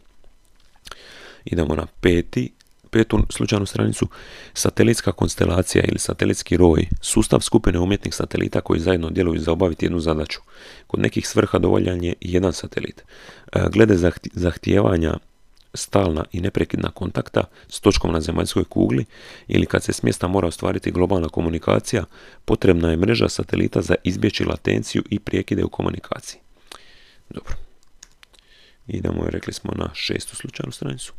Idemo na peti petu slučajnu stranicu, satelitska konstelacija ili satelitski roj, sustav skupine umjetnih satelita koji zajedno djeluju za obaviti jednu zadaću. Kod nekih svrha dovoljan je jedan satelit. E, glede zahtijevanja stalna i neprekidna kontakta s točkom na zemaljskoj kugli ili kad se s mjesta mora ostvariti globalna komunikacija, potrebna je mreža satelita za izbjeći latenciju i prijekide u komunikaciji. Dobro. Idemo, rekli smo, na šestu slučajnu stranicu.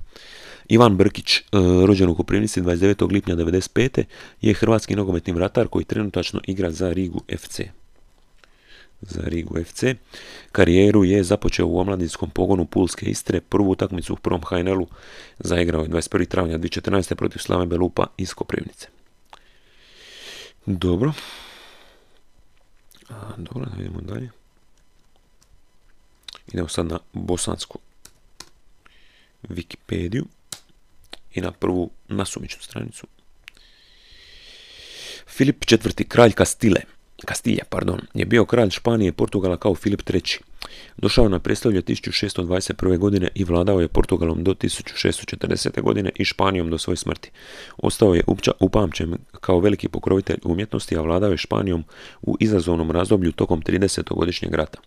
Ivan Brkić, e, rođen u Koprivnici 29. lipnja 1995. je hrvatski nogometni vratar koji trenutačno igra za Rigu FC. Za Rigu FC. Karijeru je započeo u omladinskom pogonu Pulske Istre. Prvu utakmicu u prvom HNL-u zaigrao je 21. travnja 2014. protiv Slave Belupa iz Koprivnice. Dobro. A, dobro, da vidimo dalje. Idemo sad na bosansku Wikipediju i na prvu nasumičnu stranicu. Filip IV. kralj Kastile, Kastilja, pardon, je bio kralj Španije i Portugala kao Filip III. Došao na predstavlje 1621. godine i vladao je Portugalom do 1640. godine i Španijom do svoje smrti. Ostao je upamćen kao veliki pokrovitelj umjetnosti, a vladao je Španijom u izazovnom razdoblju tokom 30. rata.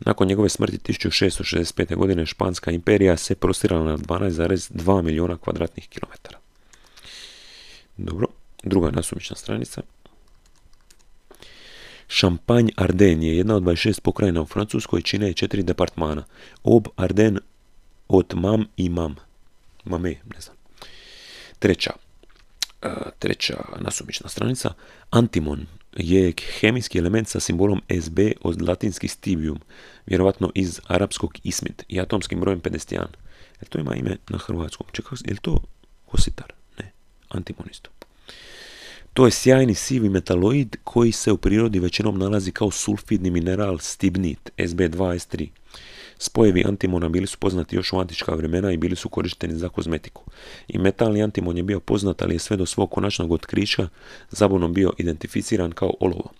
Nakon njegove smrti 1665. godine Španska imperija se prostirala na 12,2 milijuna kvadratnih kilometara. Dobro, druga nasumična stranica. Champagne Arden je jedna od 26 pokrajina u Francuskoj, čine je četiri departmana. Ob, Arden, od Mam i Mam. Mame, ne znam. Treća, e, treća nasumična stranica. Antimon je kemijski element sa simbolom SB od latinski stibium, vjerovatno iz arapskog ismit i atomskim brojem 51. Jel to ima ime na hrvatskom? Čekaj, je li to kositar? Ne, antimon isto. To je sjajni sivi metaloid koji se u prirodi većinom nalazi kao sulfidni mineral stibnit SB2S3. Spojevi antimona bili su poznati još u antička vremena i bili su korišteni za kozmetiku. I metalni antimon je bio poznat, ali je sve do svog konačnog otkrića zabunom bio identificiran kao olovo.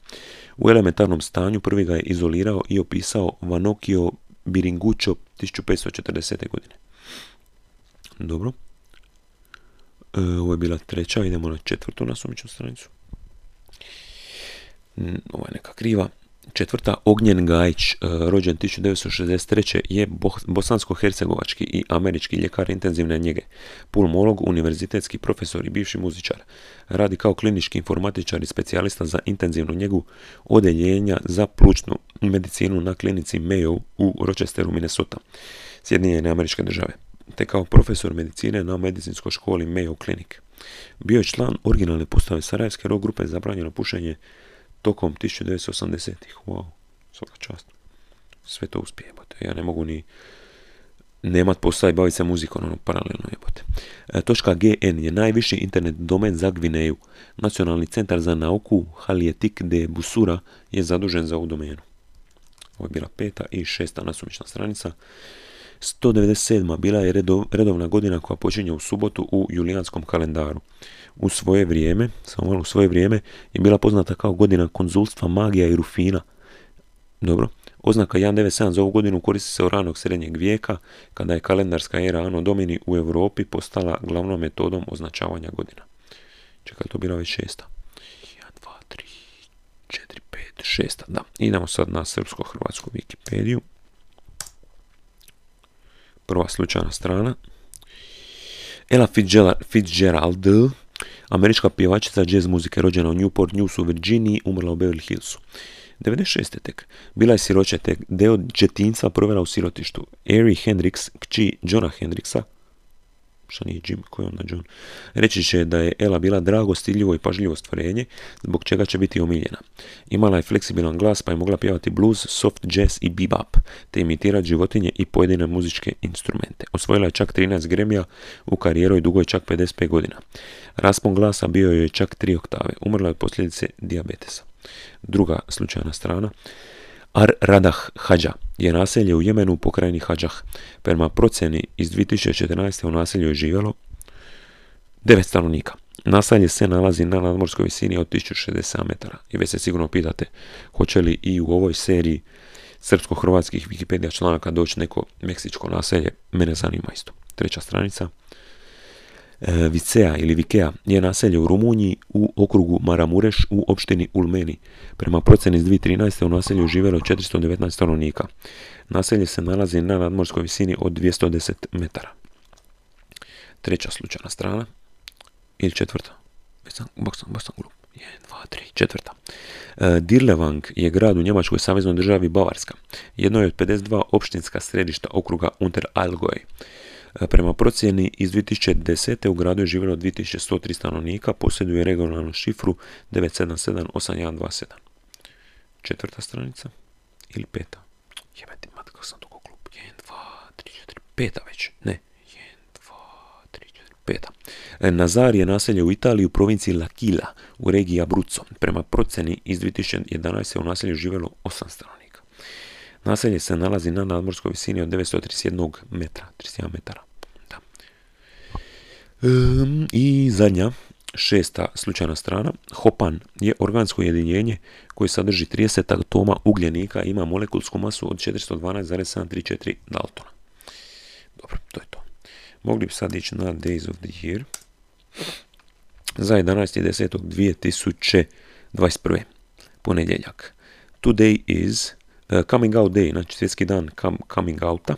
U elementarnom stanju prvi ga je izolirao i opisao Vanokio Biringućo 1540. godine. Dobro. E, ovo je bila treća, idemo na četvrtu nasumičnu stranicu. Ovo je neka kriva. Četvrta, Ognjen Gajić, e, rođen 1963. je bosansko-hercegovački i američki ljekar intenzivne njege, pulmolog, univerzitetski profesor i bivši muzičar. Radi kao klinički informatičar i specijalista za intenzivnu njegu odeljenja za plućnu medicinu na klinici Mayo u Rochesteru, Minnesota, Sjedinjene američke države, te kao profesor medicine na medicinskoj školi Mayo Clinic. Bio je član originalne postave Sarajevske rock grupe Zabranjeno pušenje tokom 1980-ih. Wow, svaka čast. Sve to uspije, jebote. Ja ne mogu ni nemat posao i baviti se muzikom, ono, paralelno jebote. E, točka GN je najviši internet domen za Gvineju. Nacionalni centar za nauku Halietik de Busura je zadužen za ovu domenu. Ovo je bila peta i šesta nasumična stranica. 197. bila je redovna godina koja počinje u subotu u julijanskom kalendaru u svoje vrijeme, samo malo u svoje vrijeme, je bila poznata kao godina konzulstva magija i rufina. Dobro, oznaka 197 za ovu godinu koristi se od ranog srednjeg vijeka, kada je kalendarska era Ano Domini u Europi postala glavnom metodom označavanja godina. Čekaj, to bila već šesta. 1, 2, 3, 4, 5, šesta. Da, idemo sad na srpsko-hrvatsku Wikipediju. Prva slučajna strana. Ella Fitzgerald, Američka pjevačica jazz muzike rođena u Newport News u Virginiji, umrla u Beverly Hillsu. 96. tek. Bila je siroće tek. Deo džetinca provela u sirotištu. Ari Hendrix, kći Johna Hendrixa, što nije Jim, koji je onda John, reći će da je Ela bila drago, stiljivo i pažljivo stvorenje, zbog čega će biti omiljena. Imala je fleksibilan glas pa je mogla pjevati blues, soft jazz i bebop, te imitirati životinje i pojedine muzičke instrumente. Osvojila je čak 13 gremija u karijeroj dugoj čak 55 godina. Raspon glasa bio je čak 3 oktave. Umrla je od posljedice dijabetesa. Druga slučajna strana. Ar Radah Hadža je naselje u Jemenu u pokrajini Hadžah. Prema procjeni iz 2014. u naselju je živjelo 9 stanovnika. Naselje se nalazi na nadmorskoj visini od 1060 metara. I već se sigurno pitate hoće li i u ovoj seriji srpsko-hrvatskih Wikipedia članaka doći neko meksičko naselje. Mene zanima isto. Treća stranica. E, Vicea ili Vikea je naselje u Rumuniji u okrugu Maramureš u opštini Ulmeni. Prema procjeni iz 2013. u naselju živjelo 419 stanovnika. Naselje se nalazi na nadmorskoj visini od 210 metara. Treća slučajna strana. Ili četvrta. Već sam, glup. 1, 2, 3, četvrta. E, Dirlevang je grad u Njemačkoj saveznoj državi Bavarska. Jedno je od 52 opštinska središta okruga Unter Allgäu. E, prema procjeni iz 2010. u gradu je živjelo 2103 stanovnika, posjeduje regionalnu šifru 9778127. Četvrta stranica ili peta? Jebeti, mat, kako sam dugo klub. 1, 2, 3, 4, peta već. Ne. 1, 2, 3, 4, peta. E, Nazar je naselje u Italiji u provinciji L'Aquila u regiji Abruzzo. Prema procjeni iz 2011. u naselju živjelo 8 stanovnika. Naselje se nalazi na nadmorskoj visini od 931 metra, 31 metara. Da. I zadnja, šesta slučajna strana, Hopan je organsko jedinjenje koje sadrži 30 atoma ugljenika i ima molekulsku masu od 412,734 Daltona. Dobro, to je to. Mogli bi sad ići na Days of the Year za 11.10.2021. Ponedjeljak. Today is coming out day, znači svjetski dan coming outa.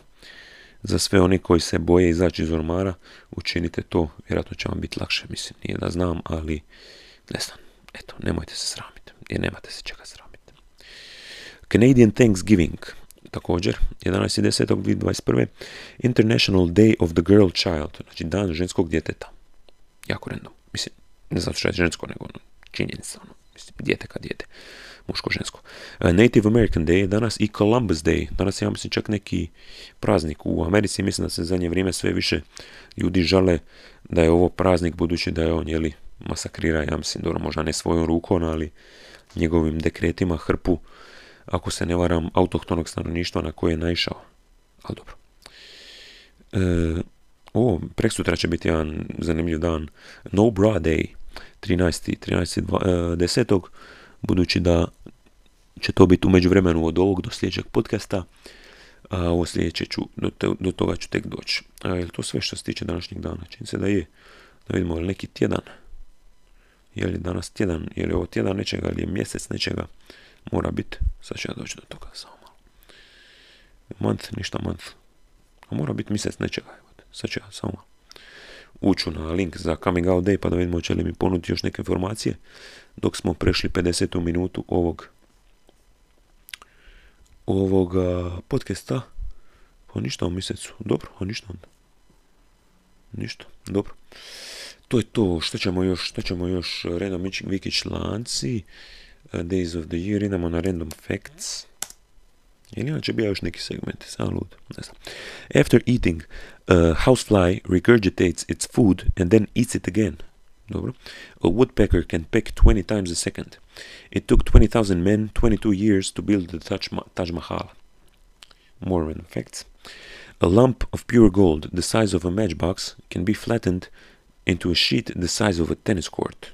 Za sve oni koji se boje izaći iz ormara, učinite to, vjerojatno će vam biti lakše, mislim, nije da znam, ali ne znam, eto, nemojte se sramiti, jer nemate se čega sramiti. Canadian Thanksgiving, također, 11.10.2021. International Day of the Girl Child, znači dan ženskog djeteta. Jako random, mislim, ne zato što je žensko, nego ono, činjenica, ono, mislim, dijete ka dijete muško-žensko. E, Native American Day danas i Columbus Day. Danas ja mislim čak neki praznik u Americi. Mislim da se zadnje vrijeme sve više ljudi žale da je ovo praznik budući da je on jeli, masakrira, ja mislim, dobro, možda ne svojom rukom, ali njegovim dekretima hrpu, ako se ne varam, autohtonog stanovništva na koje je naišao. Ali dobro. E, o, preksutra će biti jedan zanimljiv dan. No Bra Day, 13. 13. 10 budući da će to biti u međuvremenu od ovog do sljedećeg podcasta. a ovo sljedeće ću, do, do toga ću tek doći. A je to sve što se tiče današnjeg dana? Čini se da je. Da vidimo, je neki tjedan? Je li danas tjedan? Je li ovo tjedan nečega ili je mjesec nečega? Mora biti. Sad ću ja doći do toga samo malo. Month, ništa month. A mora biti mjesec nečega. Sad ću ja samo malo. Uču na link za Coming Out Day pa da vidimo će li mi ponuditi još neke informacije dok smo prešli 50. minutu ovog ovoga podcasta. Pa ništa u mjesecu. Dobro, a ništa onda. Ništa, dobro. To je to. Što ćemo još? Što ćemo još? Random wiki članci. Days of the year. Idemo na random facts. Ili inače bio još neki segment, sam lud, ne znam. After eating, a housefly regurgitates its food and then eats it again. Dobro. A woodpecker can peck 20 times a second. It took 20,000 men 22 years to build the Taj Mahal. More random facts. A lump of pure gold the size of a matchbox can be flattened into a sheet the size of a tennis court.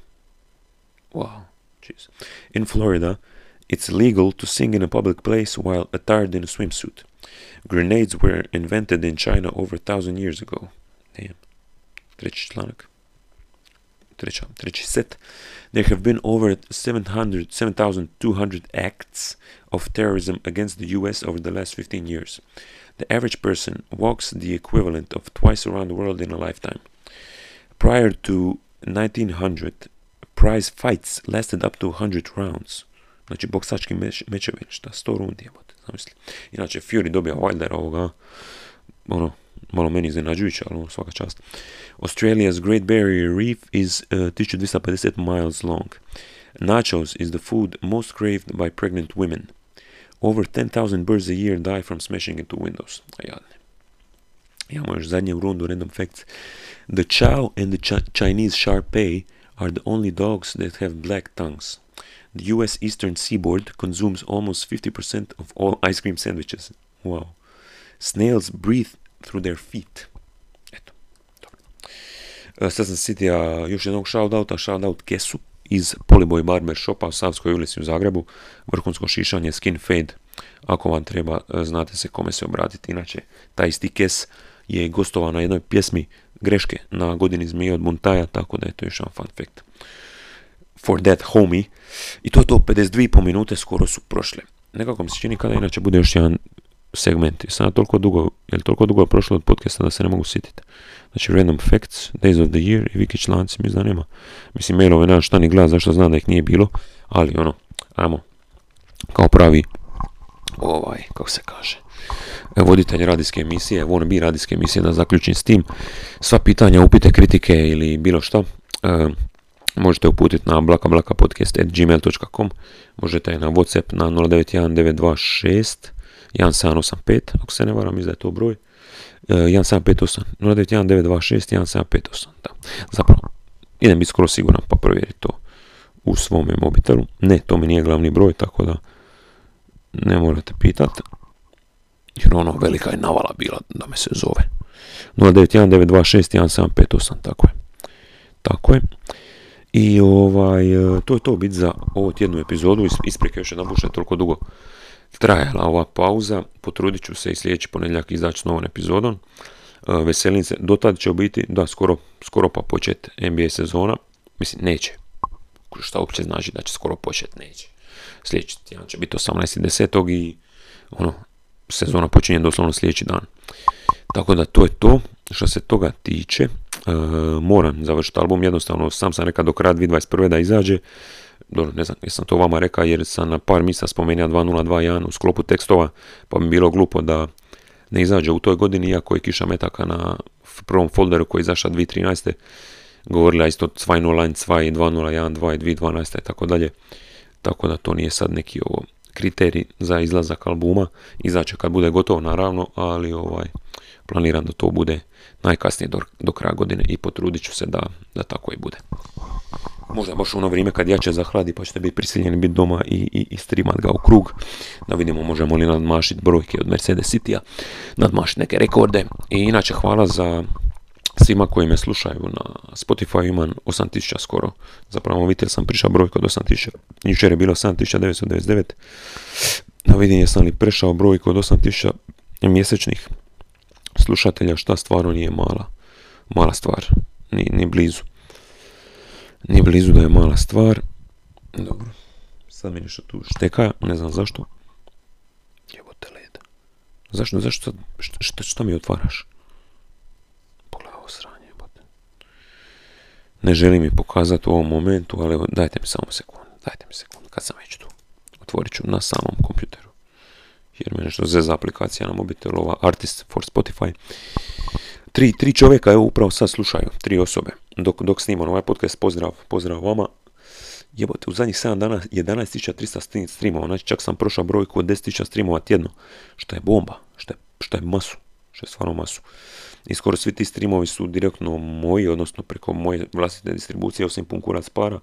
Wow. Jeez. In Florida, it's legal to sing in a public place while attired in a swimsuit. Grenades were invented in China over a thousand years ago. Damn. There have been over 700, 7,200 acts of terrorism against the US over the last 15 years. The average person walks the equivalent of twice around the world in a lifetime. Prior to 1900, prize fights lasted up to 100 rounds. Znači, boksački meč, mečevi, šta, 100 rundi je, zamisli. Inače, Fury dobija Wilder ovoga, ono, malo meni iznenađujuće, ali ono, svaka čast. Australia's Great Barrier Reef is uh, 1250 miles long. Nachos is the food most craved by pregnant women. Over 10,000 birds a year die from smashing into windows. A jadne. Imamo još zadnje rundu random facts. The chow and the Ch Chinese Shar-Pei are the only dogs that have black tongues. The US eastern seaboard consumes almost 50% of all ice cream sandwiches. Wow. Snails breathe through their feet. Eto, dobro. E, sad sam sitio još jednog shoutouta, shoutout Kesu iz Polyboy Barber Shopa u Savskoj ulici u Zagrebu. Vrhunsko šišanje, skin fade. Ako vam treba, e, znate se kome se obratiti. Inače, taj isti Kes je gostovao na jednoj pjesmi greške na godini zmije od Muntaja, tako da je to još jedan fun fact for that homie. I to je to, 52,5 minute skoro su prošle. Nekako mi se čini kada inače bude još jedan segment. I sad toliko dugo, je toliko dugo prošlo od podcasta da se ne mogu sjetiti. Znači Random Facts, Days of the Year i Viki članci, mi da nema. Mislim, mailove nema šta ni gleda, zašto znam da ih nije bilo, ali ono, ajmo, kao pravi, ovaj, kako se kaže, voditelj radijske emisije, wanna bi radijske emisije, da zaključim s tim, sva pitanja, upite, kritike ili bilo što, možete uputiti na blakablakapodcast.gmail.com možete na Whatsapp na 091926 1785, ako se ne varam, izda je to broj. 1758, 091926 1758, da. Zapravo, idem biti skoro siguran pa provjeriti to u svome mobitelu. Ne, to mi nije glavni broj, tako da ne morate pitati. Jer ono, velika je navala bila da me se zove. 091926 1758, tako je. Tako je. I ovaj, e, to je to bit za ovu tjednu epizodu. Isprike još jedan je toliko dugo trajala ova pauza. Potrudit ću se i sljedeći ponedjeljak izaći s novom epizodom. E, veselim se. Dotad će biti, da, skoro, skoro pa počet NBA sezona. Mislim, neće. Šta uopće znači da će skoro počet? Neće. Sljedeći tjedan će biti 18.10. i ono, sezona počinje doslovno sljedeći dan. Tako da to je to. Što se toga tiče, moram završiti album, jednostavno sam sam rekao do kraja 2021. da izađe, dobro, ne znam, jesam to vama rekao jer sam na par misa spomenuo 2021 u sklopu tekstova, pa mi bilo glupo da ne izađe u toj godini, iako je Kiša Metaka na prvom folderu koji je izašao 2013. govorila isto 2.01, 2.01, 2 2012 i tako dalje. Tako da to nije sad neki ovo kriterij za izlazak albuma. Izaće kad bude gotovo naravno, ali ovaj planiram da to bude najkasnije do, do kraja godine i potrudit ću se da, da tako i bude. Možda baš ono vrijeme kad jače zahladi pa ćete biti prisiljeni biti doma i, i, i streamat ga u krug. Da vidimo možemo li nadmašiti brojke od Mercedes City-a, nadmašiti neke rekorde. I inače hvala za svima koji me slušaju na Spotify imam 8000 skoro. Zapravo vidite sam prišao brojku od 8000. Jučer je bilo 7999. Da vidim jesam li prešao brojku od 8000 mjesečnih slušatelja, šta stvarno nije mala, mala stvar, ni, ni blizu. Ni blizu da je mala stvar. Dobro, sad mi nešto tu šteka, ne znam zašto. Jebote led. Zašto, zašto, šta, šta mi otvaraš? Pogledaj sranje. Ne želim mi pokazati u ovom momentu, ali evo, dajte mi samo sekund, dajte mi sekund, kad sam već tu. Otvorit ću na samom kompjuteru. Jer me nešto zeza aplikacija na mobitelu, ova Artist for Spotify. Tri, tri čovjeka, evo upravo sad slušaju, tri osobe. Dok, dok snimam ovaj podcast, pozdrav, pozdrav vama. Jebote, u zadnjih 7 dana 11.300 streamova, znači čak sam prošao brojku od 10.000 streamova tjedno, što je bomba, što je, što je masu, što je stvarno masu. I skoro svi ti streamovi su direktno moji, odnosno preko moje vlastite distribucije, osim pun kurac para,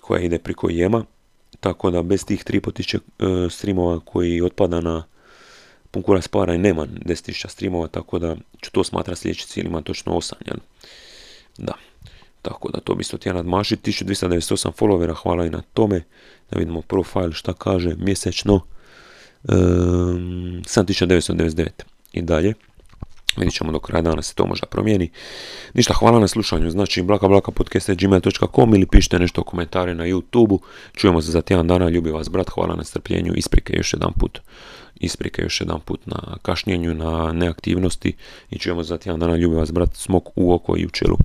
koja ide preko jema, tako da bez tih 3.500 e, streamova koji otpada na pun kurac para i nema 10.000 streamova, tako da ću to smatrati sljedeći cilj, ima točno 8, jel? Da. Tako da to bi isto tjedan nadmašiti. 1298 followera, hvala i na tome. Da vidimo profil šta kaže mjesečno. Um, 7999 i dalje. Vidjet ćemo do kraja dana se to možda promijeni. Ništa, hvala na slušanju. Znači, blaka blaka podcast.gmail.com ili pišite nešto u komentare na youtube Čujemo se za tjedan dana. Ljubi vas brat. Hvala na strpljenju. Isprike još jedan put. Isprike još jedan put na kašnjenju, na neaktivnosti. I čujemo se za tjedan dana. Ljubi vas brat. Smok u oko i u čelu.